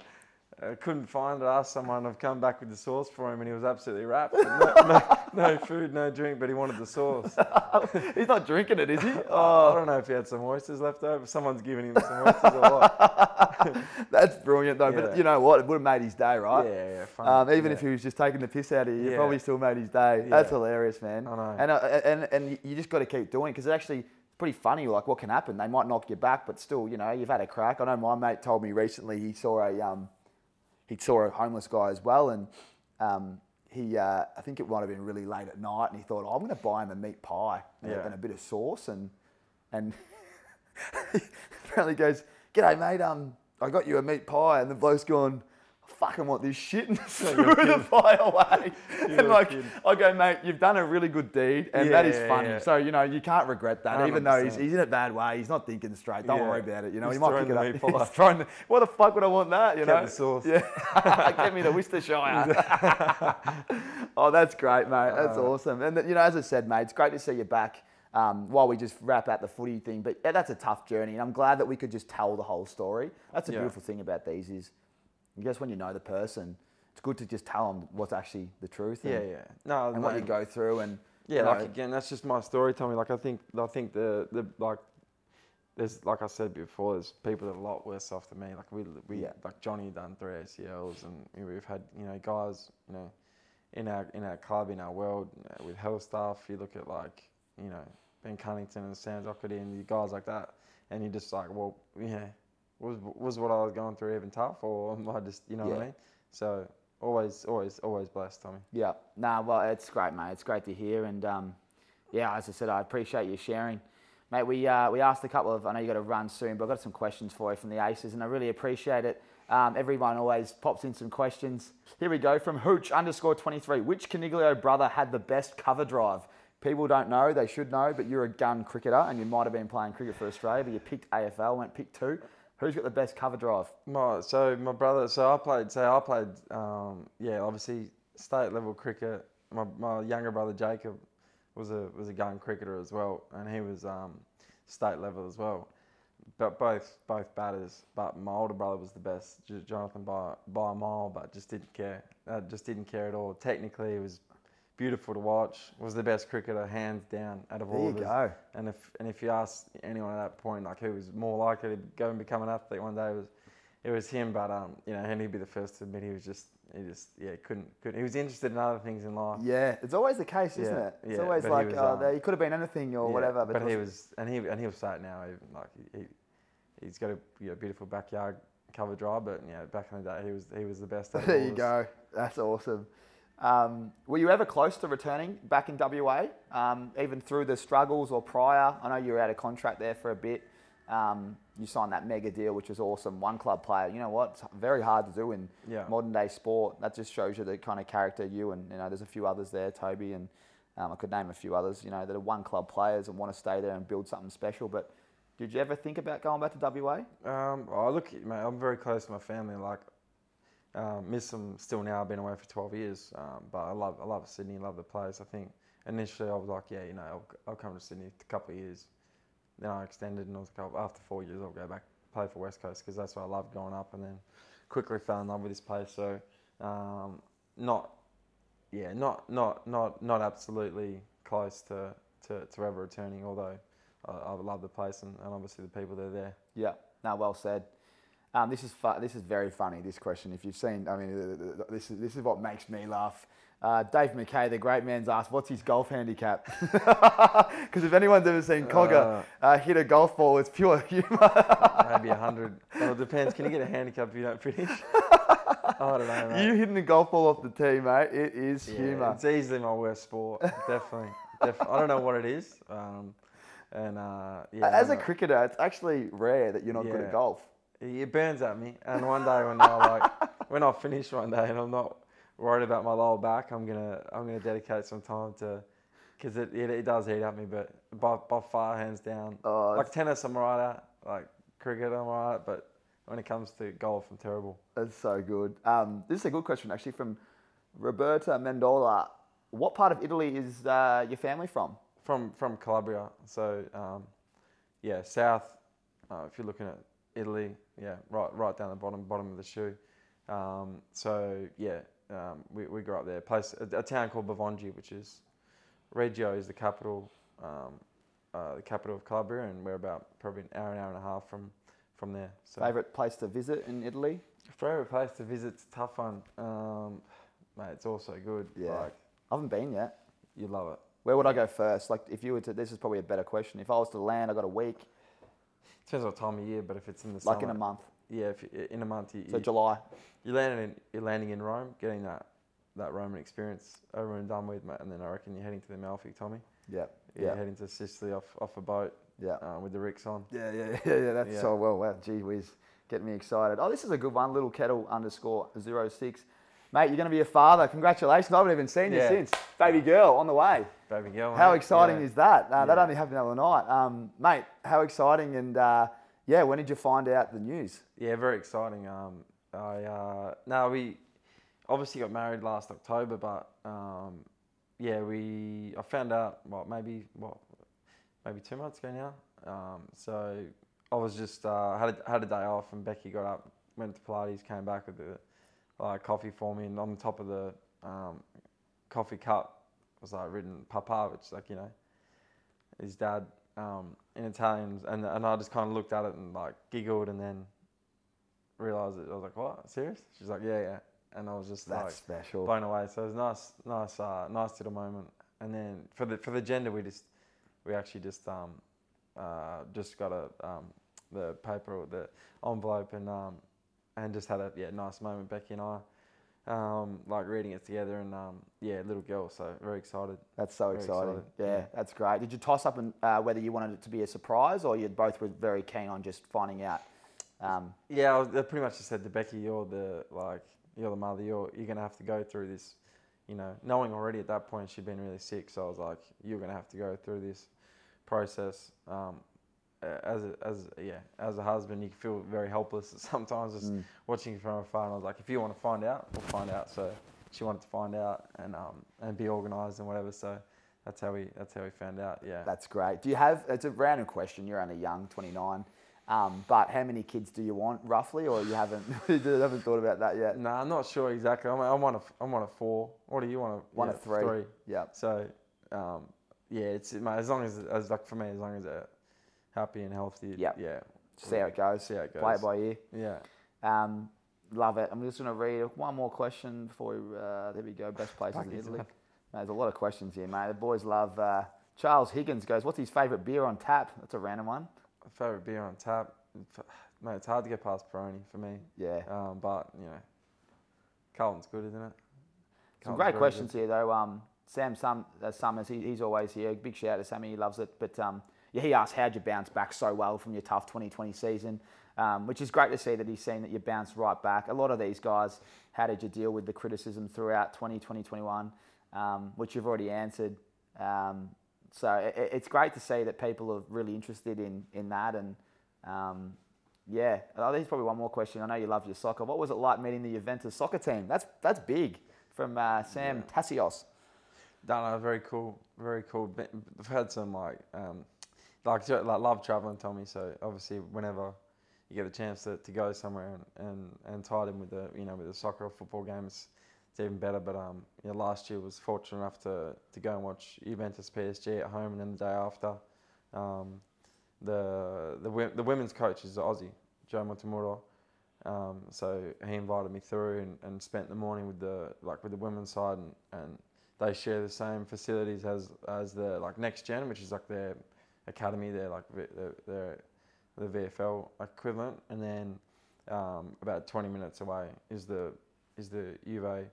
I couldn't find it, asked someone, I've come back with the sauce for him and he was absolutely wrapped. [laughs] No, no, no food, no drink, but he wanted the sauce. [laughs] He's not drinking it, is he? I Oh, don't know if he had some oysters left over. Someone's giving him some oysters or what. [laughs] that's brilliant though. But you know what? It would have made his day, right? Yeah, yeah, funny. Um, even yeah. if he was just taking the piss out of you, Yeah. probably still made his day. That's hilarious, man. I know. And uh, and and you just got to keep doing it because it actually pretty funny. Like what can happen? They might knock you back, but still, you know, you've had a crack. I know my mate told me recently he saw a um, he saw a homeless guy as well, and um, he uh, I think it might have been really late at night, and he thought, oh, I'm going to buy him a meat pie and, a, Yeah. and a bit of sauce, and and [laughs] apparently goes, "G'day, mate. Um, I got you a meat pie," and the bloke's gone. Fucking want this shit and [laughs] threw the pie away. [laughs] [laughs] and You're like, kidding. I go, mate, you've done a really good deed, and that is funny. yeah. So you know, you can't regret that, even though he's, he's in a bad way. He's not thinking straight. Don't Yeah. worry about it. You know, He's he might pick it up. He's throwing the, what the fuck would I want that? You Get know, the sauce. Yeah, get me the Worcestershire. oh, that's great, mate. That's Uh. awesome. And you know, as I said, mate, it's great to see you back. Um, while we just wrap out the footy thing, but yeah, that's a tough journey, and I'm glad that we could just tell the whole story. That's a Yeah. beautiful thing about these is, I guess when you know the person, it's good to just tell them what's actually the truth. And, Yeah, yeah. No, and what you go through, and Yeah, you like again, that's just my story, Tommy. Like I think, I think the the like, there's like I said before, there's people that are a lot worse off than me. Like we we Yeah. like Johnny done three ACLs, and you know, we've had you know guys you know in our in our club in our world uh, with health stuff. You look at like you know Ben Cunnington and Sam Doherty and you guys like that, and you're just like, well, yeah, was was what I was going through even tough, or [laughs] am I just you know what I mean? So always, always, always blessed, Tommy. Yeah, nah, well, it's great, mate. It's great to hear, and um, yeah, as I said, I appreciate you sharing, mate. We uh, we asked a couple of. I know you got to run soon, but I've got some questions for you from the Aces, and I really appreciate it. Um, everyone always pops in some questions. Here we go from Hooch underscore twenty three. Which Coniglio brother had the best cover drive? People don't know, they should know, but you're a gun cricketer and you might have been playing cricket for Australia, but you picked AFL, went pick two. Who's got the best cover drive? My so my brother. So I played. So I played. Um, yeah, obviously state level cricket. My, my younger brother Jacob was a was a gun cricketer as well, and he was um, state level as well. But both both batters. But my older brother was the best, Jonathan by by a mile, but just didn't care. Uh, just didn't care at all. Technically, it was beautiful to watch. Was the best cricketer hands down out of There all of us. go. And if and if you ask anyone at that point, like who was more likely to go and become an athlete one day, it was it was him. But um, you know, and he'd be the first to admit he was just he just yeah couldn't couldn't. He was interested in other things in life. Yeah, it's always the case, isn't Yeah, it? It's yeah, always but he like, was, oh, um, he could have been anything or Yeah, whatever. But, But, he was- and he and he'll say it now. Even like he, he he's got a you know, beautiful backyard cover drive. But yeah, back in the day, he was he was the best. [laughs] There you go. That's awesome. Um, were you ever close to returning back in WA, um, even through the struggles or prior? I know you were out of contract there for a bit. Um, you signed that mega deal, which was awesome. One club player. You know what? It's very hard to do in Yeah. modern day sport. That just shows you the kind of character you and you know. There's a few others there, Toby, and um, I could name a few others. You know that are one club players and want to stay there and build something special. But did you ever think about going back to WA? Um, oh, look, mate, I'm very close to my family. Like, um, miss them still now. I've been away for 12 years, um, but I love I love Sydney. Love the place. I think initially I was like, yeah, you know, I'll, I'll come to Sydney a couple of years. Then I extended, and I was like, oh, after four years, I'll go back play for West Coast because that's what I loved growing up. And then quickly fell in love with this place. So, um, not, yeah, not not not not absolutely close to to, to ever returning. Although I, I love the place and, and obviously the people that are there. Yeah, Now, well said. Um, this is fu- this is very funny. This question, if you've seen, I mean, uh, uh, this is this is what makes me laugh. Uh, Dave McKay, the great man's asked, "What's his golf handicap?" [laughs] Because if anyone's ever seen Cogger uh, hit a golf ball, it's pure humour. [laughs] Maybe a hundred. Well, it depends. Can you get a handicap if you don't finish? [laughs] I don't know, mate. you hitting a golf ball off the tee, mate, it is Yeah, humour. It's easily my worst sport. Definitely. Def- I don't know what it is. Um, and uh, yeah, As a cricketer, it's actually rare that you're not good at golf. It burns at me. And one day when I like [laughs] when I finish one day and I'm not worried about my lower back, I'm gonna I'm gonna dedicate some time to because it, it it does eat at me. But by by far, hands down. Oh, like tennis, I'm right at. Like cricket, I'm alright. But when it comes to golf, I'm terrible. That's so good. Um, this is a good question, actually, from Roberta Mendola. What part of Italy is uh, your family from? From from Calabria, so um, yeah, south. Uh, if you're looking at Italy, yeah, right right down the bottom bottom of the shoe. Um, so yeah, um, we, we grew up there. Place a, a town called Bivongi, which is Reggio is the capital, um, uh, the capital of Calabria, and we're about probably an hour, an hour and a half from from there. So Favorite place to visit in Italy? favorite place to visit's a tough one. Um, mate, it's also good. Yeah. Like I haven't been yet. you love it. Where would I go first? Like, if you were to, this is probably a better question. If I was to land, I got a week, Depends what time of year, but if it's in the like summer, in a month. yeah, if you, in a month you, So you, July. you're landing in you're landing in Rome, getting that that Roman experience over and done with, mate, and then I reckon you're heading to the Amalfi, Tommy. Yeah. You're Yeah. heading to Sicily off off a boat Yeah. uh, with the RIXX on. Yeah, yeah, [laughs] yeah, yeah. That's Yeah. so well. Wow, gee whiz, getting me excited. Oh, this is a good one. Little kettle underscore zero six. Mate, you're going to be a father. Congratulations. I haven't even seen you since. Baby girl on the way. Baby girl. How mate, exciting yeah. is that? Uh, That only happened the other night. Um, mate, how exciting. And uh, yeah, when did you find out the news? Yeah, very exciting. Um, I uh, no, we obviously got married last October, but um, yeah, we I found out what maybe what maybe two months ago now. Um, so I was just uh, had a, had a day off, and Becky got up, went to Pilates, came back with the uh, coffee for me, and on the top of the um, coffee cup was like written "Papa," which like you know his dad um, in Italian, and and I just kind of looked at it and like giggled, and then realized it. I was like, "What? Serious?" She's like, "Yeah, yeah," and I was just That's like special. blown away. So it was nice, nice, uh, nice little moment. And then for the for the gender, we just we actually just um uh just got a um the paper the envelope and um and just had a yeah nice moment. Becky and I um like reading it together and um yeah little girl. So very excited. That's so Very exciting. excited, Yeah, yeah. that's great. Did you toss up and, uh, whether you wanted it to be a surprise or you both were very keen on just finding out? Um, Yeah, I, was, I pretty much just said to Becky, "You're the like, you're the mother. You're you're gonna have to go through this." You know, knowing already at that point she'd been really sick, so I was like, "You're gonna have to go through this process." Um, as a, as yeah, as a husband, you can feel very helpless [laughs] sometimes just Mm. watching from afar. And I was like, "If you want to find out, we'll find out." So she wanted to find out and um and be organised and whatever. So that's how we that's how we found out. Yeah. that's great. Do you have, it's a random question, you're only young, 29, um, but how many kids do you want roughly or you haven't, [laughs] you haven't thought about that yet? No, I'm not sure exactly. I'm, I'm one of I'm one of four. What do you want to? One of three. Three. Yeah. So, um, yeah, it's as long as as like for me, as long as they're happy and healthy. Yeah. Yeah. See how it goes. See how it goes. Play it by ear. Yeah. Um, love it. I'm just going to read one more question before we, uh, there we go. Best places in Italy. [laughs] There's a lot of questions here, mate. The boys love. Uh, Charles Higgins goes, "What's his favourite beer on tap?" That's a random one. Favorite beer on tap. mate, it's hard to get past Peroni for me. Yeah. Um, but you know, Carlton's good, isn't it? Some great questions good. here, though. Um, Sam Sum, uh, Summers, he, he's always here. Big shout out to Sammy, he loves it. But um, he asked, how'd you bounce back so well from your tough 2020 season? Um, which is great to see that he's seen that you bounced right back. A lot of these guys, how did you deal with the criticism throughout 2020, 21, um, which you've already answered. Um, so it, it's great to see that people are really interested in, in that. And um, yeah, oh, there's probably one more question. I know you love your soccer. What was it like meeting the Juventus soccer team? That's, that's big from uh, Sam Tassios. No, no, very cool, very cool. I've had some like, um, like, like love traveling, Tommy. So obviously, whenever you get the chance to, to go somewhere and, and, and tied in with the you know with the soccer or football games, it's even better. But um, you know, last year was fortunate enough to, to go and watch Juventus PSG at home, and then the day after, um, the the the women's coach is Aussie, Joe Montemurro. Um, so he invited me through and, and spent the morning with the like with the women's side and, and they share the same facilities as as the like next gen, which is like their academy, their like their, their the VFL equivalent, and then um, about 20 minutes away is the is the Juve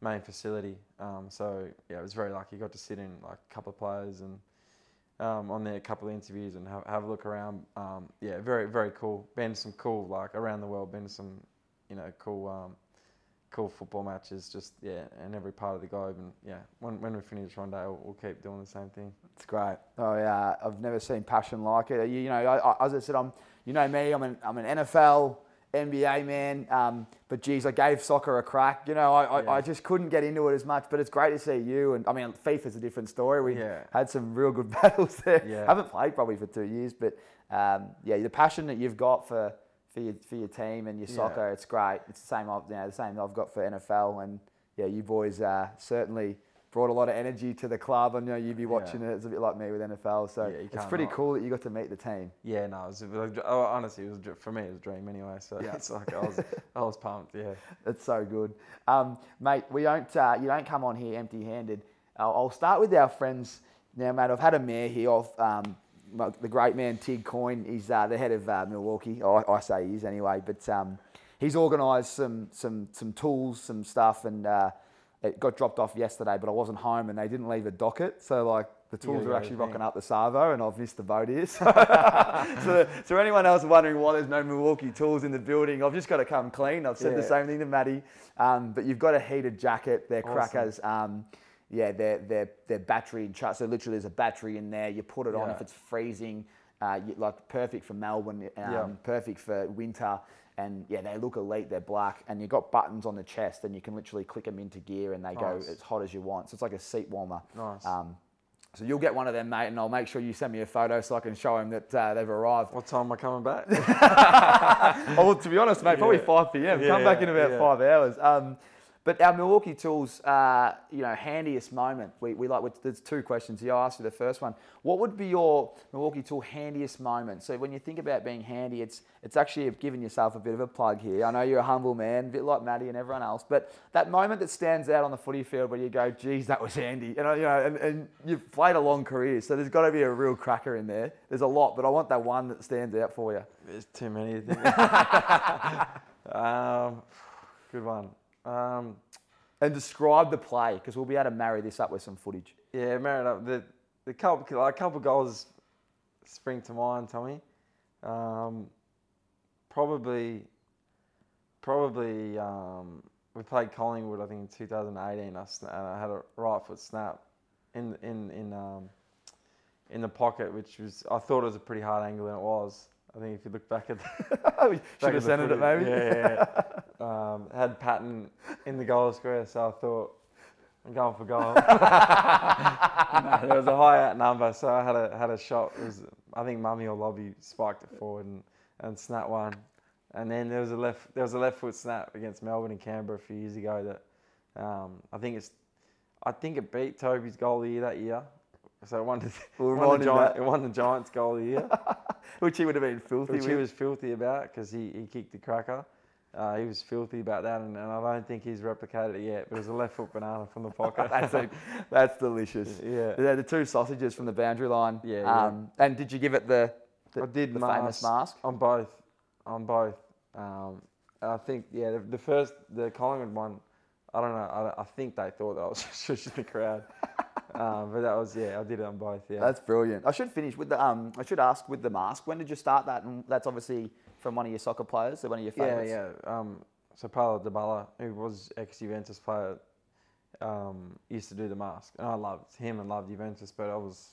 main facility. Um, so yeah, I was very lucky. Got to sit in like a couple of players and um, on there a couple of interviews and have, have a look around. Um, yeah, very very cool. Been to some cool like around the world. Been to some you know cool um, cool football matches. Just yeah, in every part of the globe. And yeah, when when we finish one day, we'll, we'll keep doing the same thing. It's great. Oh yeah, I've never seen passion like it. You, you know, I, I, as I said, I'm. You know me. I'm an I'm an NFL, NBA man. Um, but geez, I gave soccer a crack. You know, I, I, Yeah. I just couldn't get into it as much. But it's great to see you. And I mean, FIFA's a different story. We Yeah. had some real good [laughs] battles there. Yeah. haven't played probably for two years, but um, yeah, the passion that you've got for for your for your team and your Yeah. soccer, it's great. It's the same. I've- You know, the same I've got for NFL. And yeah, you boys uh, certainly. Brought a lot of energy to the club. I know you'd be watching it. It's a bit like me with NFL. So Yeah, it's pretty not. cool that you got to meet the team. Yeah, no, it was, it was, oh, honestly, it was for me. It was a dream anyway. So Yeah. it's like I was, [laughs] I was pumped. Yeah, it's so good, um, mate. We don't. Uh, you don't come on here empty-handed. I'll, I'll start with our friends now, mate. I've had a mayor here of um, the great man Tig Coyne. He's uh, the head of uh, Milwaukee. I, I say he is anyway, but um, he's organised some some some tools, some stuff, and uh, it got dropped off yesterday. But I wasn't home, and they didn't leave a docket. So like the tools are actually rocking up the Savo, and I've missed the boat here. [laughs] So, so, anyone else wondering why there's no Milwaukee tools in the building, I've just got to come clean. I've said the same thing to Maddie. Um, but you've got a heated jacket. They're Awesome. crackers. Um, yeah, they're, they're, they're battery charged. So literally there's a battery in there. You put it on Yeah. if it's freezing. Uh, you, like perfect for Melbourne, um, Yeah. perfect for winter. And yeah, they look elite. They're black, and you've got buttons on the chest, and you can literally click them into gear, and they go as hot as you want. So it's like a seat warmer. Nice. Um, so you'll get one of them, mate, and I'll make sure you send me a photo so I can show him that uh, they've arrived. what time am I coming back? [laughs] oh, well, to be honest, mate, probably Yeah. 5 p.m. Come Yeah, back in about five hours. Um, but our Milwaukee Tools, uh, you know, handiest moment. We, we like. There's two questions. I'll ask you the first one. What would be your Milwaukee Tool handiest moment? So when you think about being handy, it's it's actually giving yourself a bit of a plug here. I know you're a humble man, a bit like Maddie and everyone else, but that moment that stands out on the footy field where you go, "Geez, that was handy," and you know, and, and you've played a long career, so there's got to be a real cracker in there. There's a lot, but I want that one that stands out for you. There's too many. [laughs] Um, good one. Um, And describe the play because we'll be able to marry this up with some footage. yeah, married up. The the couple like couple goals spring to mind, Tommy. Um, probably, probably. Um, we played Collingwood, I think, in 2018. I, sna- I had a right foot snap in in in um, in the pocket, which was I thought it was a pretty hard angle, and it was. I think if you look back at [laughs] the, we should at have sent it maybe. Yeah, yeah, yeah. [laughs] um, had Patton in the goal square, so I thought I'm going for goal. [laughs] No, there was a high out number, so I had a had a shot. It was I think Mummy or Lobby spiked it forward and, and snapped one. And then there was a left there was a left foot snap against Melbourne and Canberra a few years ago that um, I think it's I think it beat Toby's goal of the year that year. So it won the, We'll [laughs] won the, Giant, it [laughs] won the Giants goal of the year. [laughs] Which he would have been filthy which he was filthy about because he, he kicked the cracker. Uh, he was filthy about that, and, and I don't think he's replicated it yet. But it was a left foot banana from the pocket. that's, a, that's delicious. yeah. Yeah, the two sausages from the boundary line. Yeah, yeah. Um, and did you give it the The, I did the mask, famous mask. on both. On both. Um, I think yeah, the, the first the Collingwood one. I don't know. I, I think they thought that I was shushing the crowd, um, but that was yeah. I did it on both. Yeah. That's brilliant. I should finish with the. Um, I should ask with the mask. When did you start that? And that's obviously from one of your soccer players, so one of your yeah, favourites. yeah. Um, so Paolo Dybala, who was ex Juventus player, um, used to do the mask, and I loved him and loved Juventus. But I was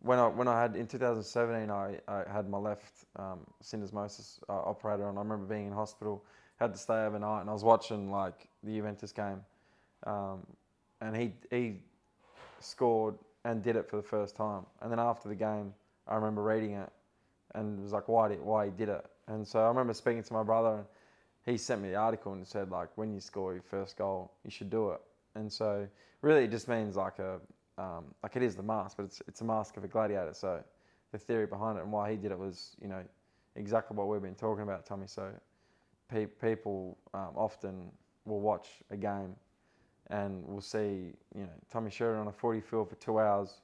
when I when I had in 2017, I, I had my left um, syndesmosis uh, operated on. I remember being in hospital, had to stay overnight, and I was watching like the Juventus game, um, and he he scored and did it for the first time. And then after the game, I remember reading it, and it was like why did why he did it. And so I remember speaking to my brother, and he sent me the article and said like when you score your first goal, you should do it. And so really, it just means like a um, like it is the mask, but it's it's a mask of a gladiator. So the theory behind it and why he did it was you know exactly what we've been talking about, Tommy. So pe- people um, often will watch a game and we'll see you know Tommy Sheridan on a 40 field for two hours.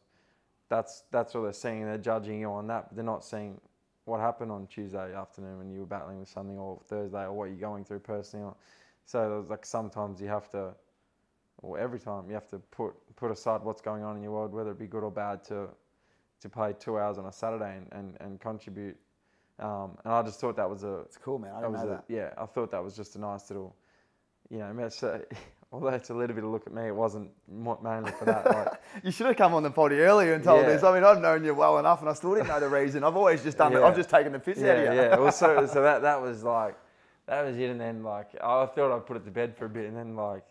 That's that's what they're seeing. They're judging you on that, but they're not seeing what happened on Tuesday afternoon when you were battling with something, or Thursday, or what you're going through personally. So like sometimes you have to, or every time you have to put put aside what's going on in your world, whether it be good or bad, to to play two hours on a Saturday and, and, and contribute. Um, and I just thought that was a It's cool, man. I didn't know a, that. yeah, I thought that was just a nice little, you know, a, [laughs] although it's a little bit of look at me, it wasn't mainly for that. Like, [laughs] You should have come on the potty earlier and told Yeah. us. I mean, I've known you well enough, and I still didn't know the reason. I've always just done it. I've just taken the piss out of you. yeah. Well, so, [laughs] so that that was like, that was it, and then like I thought I'd put it to bed for a bit, and then like,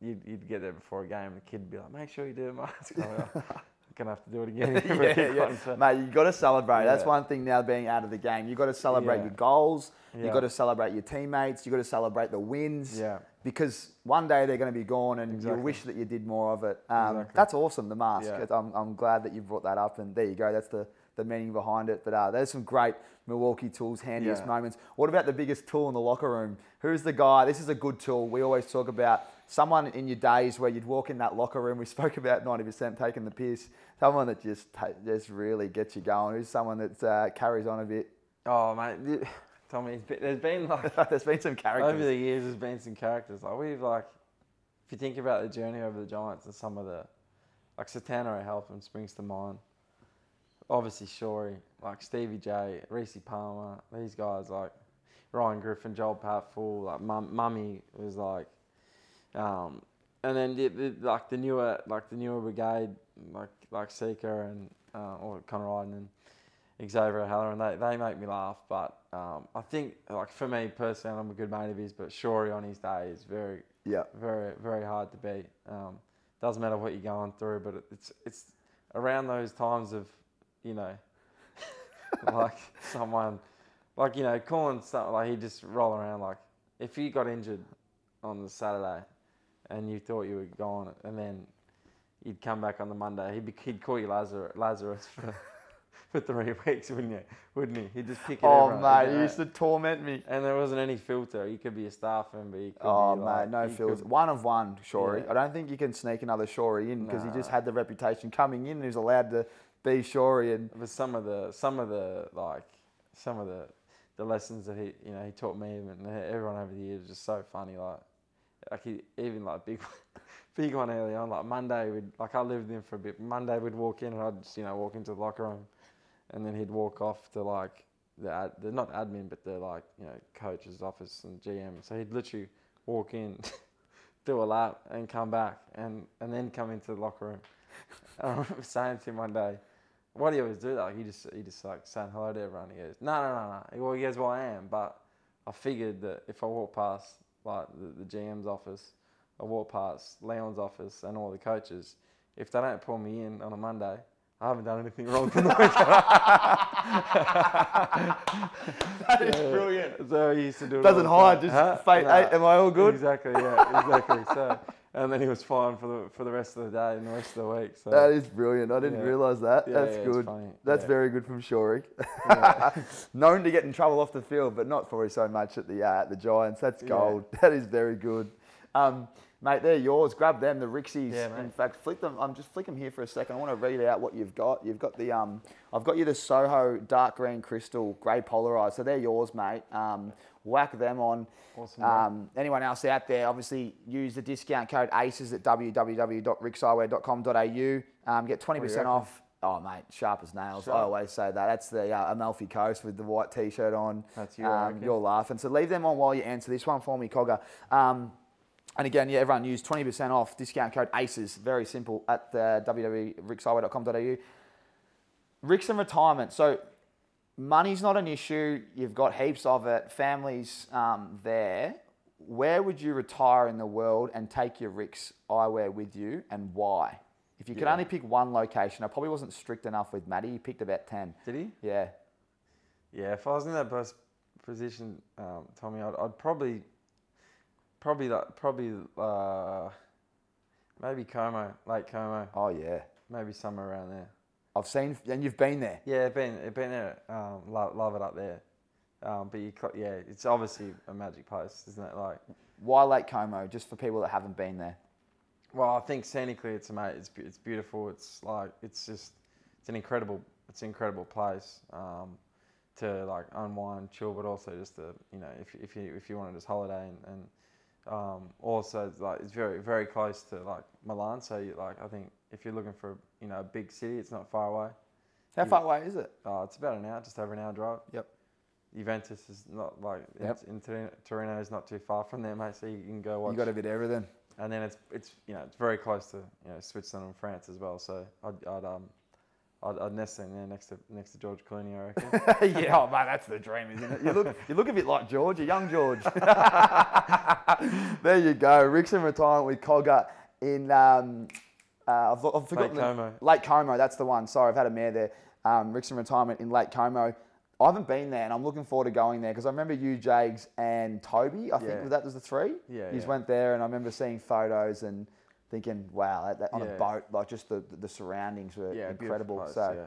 you'd, you'd get there before a game, and the kid'd be like, make sure you do the mask. [laughs] I'm like, "Oh, I'm gonna have to do it [laughs] again. yeah, [laughs] yeah. on." Mate, you got to celebrate. That's one thing now being out of the game. You got to celebrate Yeah. your goals. You Yeah. got to celebrate your teammates. You got to celebrate the wins. Yeah. Because one day they're going to be gone, and Exactly. you wish that you did more of it. Um, Exactly. That's awesome. The mask. Yeah. I'm, I'm glad that you brought that up, and there you go. That's the the meaning behind it. But uh, there's some great Milwaukee tools, handiest Yeah. moments. What about the biggest tool in the locker room? Who's the guy? This is a good tool. We always talk about someone in your days where you'd walk in that locker room. We spoke about 90% taking the piss. Someone that just ta- just really gets you going. Who's someone that uh, carries on a bit? Oh mate, [laughs] Tommy, been- there's been like [laughs] There's been some characters. over the years, there's been some characters like we've like, if you think about the journey over the Giants and some of the, like Setanta and springs to mind. Obviously Shorey, like Stevie J, Rhys Palmer, these guys like Ryan Griffin, Joel Patfull, like Mum, Mummy was like, um, and then the, the, like the newer like the newer brigade like like Seeker and uh, or Connor Idun and Xavier Heller and they, they make me laugh. But um, I think like for me personally, I'm a good mate of his, but Shorey on his day is very yeah. very very hard to beat. Um, doesn't matter what you're going through, but it's it's around those times of you know [laughs] like someone like you know calling something like he just roll around like if you got injured on the Saturday and you thought you were gone and then you'd come back on the Monday he'd, be, he'd call you Lazarus, Lazarus for [laughs] for three [laughs] weeks wouldn't you wouldn't he he'd just pick it Oh, mate, he used to torment me. and there wasn't any filter you could be a staff member you could Oh, be mate, like, no fills. could- One of one, Shorey. Yeah. I don't think you can sneak another Shorey in because he just had the reputation coming in. He was allowed to be Shorey, and But some of the some of the like some of the the lessons that he you know he taught me and everyone over the years just so funny like like he even like big [laughs] big one early on like Monday we'd like I lived with him for a bit Monday we'd walk in and I'd just you know walk into the locker room and then he'd walk off to like the ad, the not admin but the like you know coach's office and GM so he'd literally walk in [laughs] do a lap and come back and and then come into the locker room. [laughs] I remember saying to him one day why do you always do that? Like, he just he just like saying hello to everyone. He goes, no, no, no, no. Well, he goes, well, I am, but I figured that if I walk past like the, the GM's office, I walk past Leon's office and all the coaches, if they don't pull me in on a Monday, I haven't done anything wrong for the week. [laughs] that is brilliant. So he used to do it. Doesn't hide, just Huh? fate. Nah. Hey, am I all good? Exactly. Yeah. Exactly. so, [laughs] and then he was fine for the for the rest of the day and the rest of the week. So That is brilliant. I didn't Yeah. realise that. Yeah, That's yeah, good. That's very good from yeah. [laughs] Known to get in trouble off the field, but not for so much at the uh, at the Giants. That's gold. [laughs] That is very good. Um, Mate, they're yours. Grab them, the Rixies. Yeah. In fact, flick them. I'm just flick them here for a second. I want to read out what you've got. You've got the um, I've got you the Soho dark green crystal, grey polarized. So they're yours, mate. Um, whack them on. Awesome. Um, anyone else out there, obviously use the discount code ACES at www.rixxeyewear.com.au. Um, get 20% off. Oh, mate, sharp as nails. I always say that. That's the uh, Amalfi Coast with the white t-shirt on. That's you. Um, you're laughing. So leave them on while you answer this one for me, Cogger. Um, and again, yeah, everyone use 20% off. Discount code ACES. Very simple at uh, www.rixxeyewear.com.au. RIXX and retirement. So money's not an issue. You've got heaps of it. Families um, there. Where would you retire in the world and take your RIXX eyewear with you, and why? If you could Yeah. only pick one location, I probably wasn't strict enough with Matty. He picked about ten. Did he? Yeah. Yeah, if I was in that best position, um, Tommy, I'd, I'd probably, probably like, probably, uh, maybe Como, Lake Como, Oh yeah. maybe somewhere around there. I've seen, and you've been there. Yeah, been been there. Um, love, love it up there. Um, but you, yeah, it's obviously a magic place, isn't it? Like, Why Lake Como? Just for people that haven't been there. well, I think scenically it's amazing. It's, it's beautiful. It's like it's just it's an incredible it's an incredible place um, to like unwind, chill, but also just to you know if, if you if you want to just holiday and, and um, also like it's very very close to like Milan. So you, like I think if you're looking for you know a big city, it's not far away. How far away is it? Uh, it's about an hour, just over an hour drive. Yep. Juventus is not like Yep. it's in Torino, Torino is not too far from there, mate. So you can go watch. You got a bit of everything. and then it's it's you know it's very close to you know Switzerland and France as well. So I'd, I'd um I'd, I'd nest in there next to next to George Clooney, I reckon. [laughs] yeah, oh man, that's the dream, isn't it? You look, you look a bit like George, a young George. [laughs] [laughs] there you go, RIXX in retirement with Cogger in. Um, uh, I've, I've forgotten the- Como. Lake Como, that's the one. Sorry, I've had a mare there. Um, RIXX in retirement in Lake Como. I haven't been there, and I'm looking forward to going there because I remember you, Jags, and Toby. I think Yeah. that was the three. Yeah, You yeah. went there, and I remember seeing photos and thinking, "Wow, that, that, on a boat, like just the the surroundings were Yeah, incredible." place, so. yeah.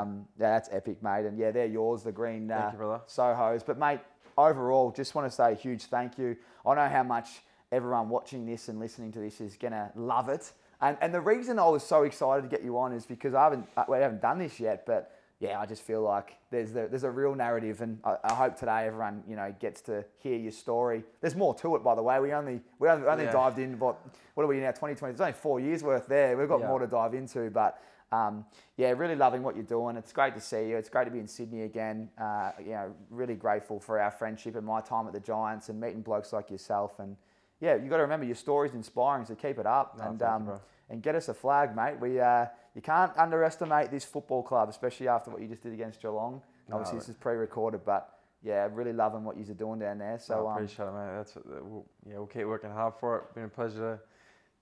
Um, yeah, that's epic, mate. And yeah, they're yours, the green uh, you. Sohos. But mate, overall, just want to say a huge thank you. I know how much everyone watching this and listening to this is gonna love it. And and the reason I was so excited to get you on is because I haven't uh, we haven't done this yet, but yeah, I just feel like there's the, there's a real narrative, and I, I hope today everyone you know gets to hear your story. There's more to it, by the way. We only we only, only Yeah. dived in what what are we now 2020? There's only four years worth there. We've got Yeah. more to dive into, but um, yeah, really loving what you're doing. It's great to see you. It's great to be in Sydney again. Uh, you know, really grateful for our friendship and my time at the Giants and meeting blokes like yourself. And yeah, you got to remember your story's inspiring, so keep it up No, and thank you, um, and get us a flag, mate. We uh, you can't underestimate this football club, especially after what you just did against Geelong. No, Obviously, this is pre-recorded, but yeah, really loving what you're doing down there. So I um, appreciate it, mate. That's what, we'll, yeah, we'll keep working hard for it. Been a pleasure to,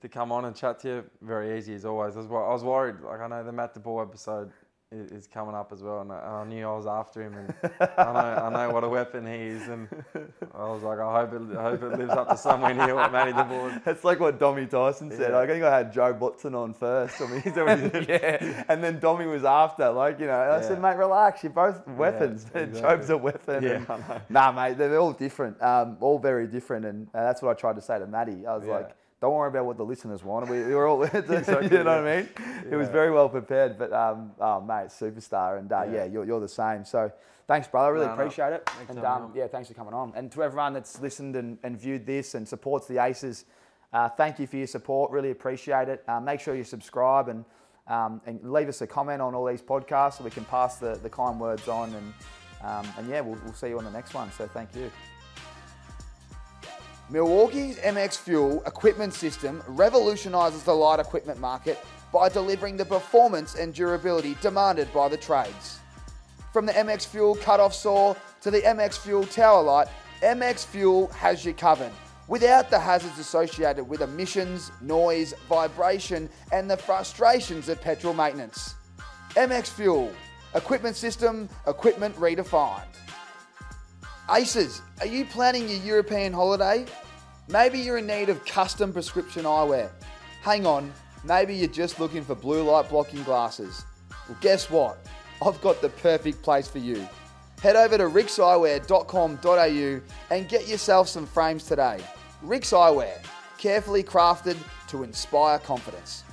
to come on and chat to you. Very easy as always. I was, I was worried. Like I know the Matt DeBoer episode is, coming up as well, and I, I knew I was after him, and [laughs] I know I know what a weapon he is, and I was like, I hope it, I hope it lives up to somewhere near what Matty DeBoer. [laughs] It's like what Dommy Tyson said. Yeah. I think I had Jobe Watson on first. I mean, he's already, yeah, and then Dommy was after. Like you know, I said, mate, relax. You're both weapons. exactly. Jobe's a weapon. Yeah, and- Nah, mate, they're all different. Um, all very different, and uh, that's what I tried to say to Maddie. I was Yeah. like, don't worry about what the listeners want. We, we were all, [laughs] [laughs] you Exactly, know what I mean? It was very well prepared, but um, oh, mate, superstar, and uh, yeah. Yeah. you're, you're the same. So thanks, brother. I really No, no. appreciate it. Thanks and um, yeah, thanks for coming on. And to everyone that's listened and, and viewed this and supports the Aces, uh, thank you for your support. Really appreciate it. Uh, make sure you subscribe and um, and leave us a comment on all these podcasts so we can pass the, the kind words on. And um, and yeah, we'll, we'll see you on the next one. So thank you. Milwaukee's MX Fuel equipment system revolutionises the light equipment market by delivering the performance and durability demanded by the trades. From the MX Fuel cut-off saw to the MX Fuel tower light, MX Fuel has you covered. Without the hazards associated with emissions, noise, vibration, and the frustrations of petrol maintenance. MX Fuel, equipment system, equipment redefined. Aces, are you planning your European holiday? Maybe you're in need of custom prescription eyewear. Hang on, maybe you're just looking for blue light blocking glasses. Well, guess what? I've got the perfect place for you. Head over to rixxeyewear.com.au and get yourself some frames today. RIXX Eyewear, carefully crafted to inspire confidence.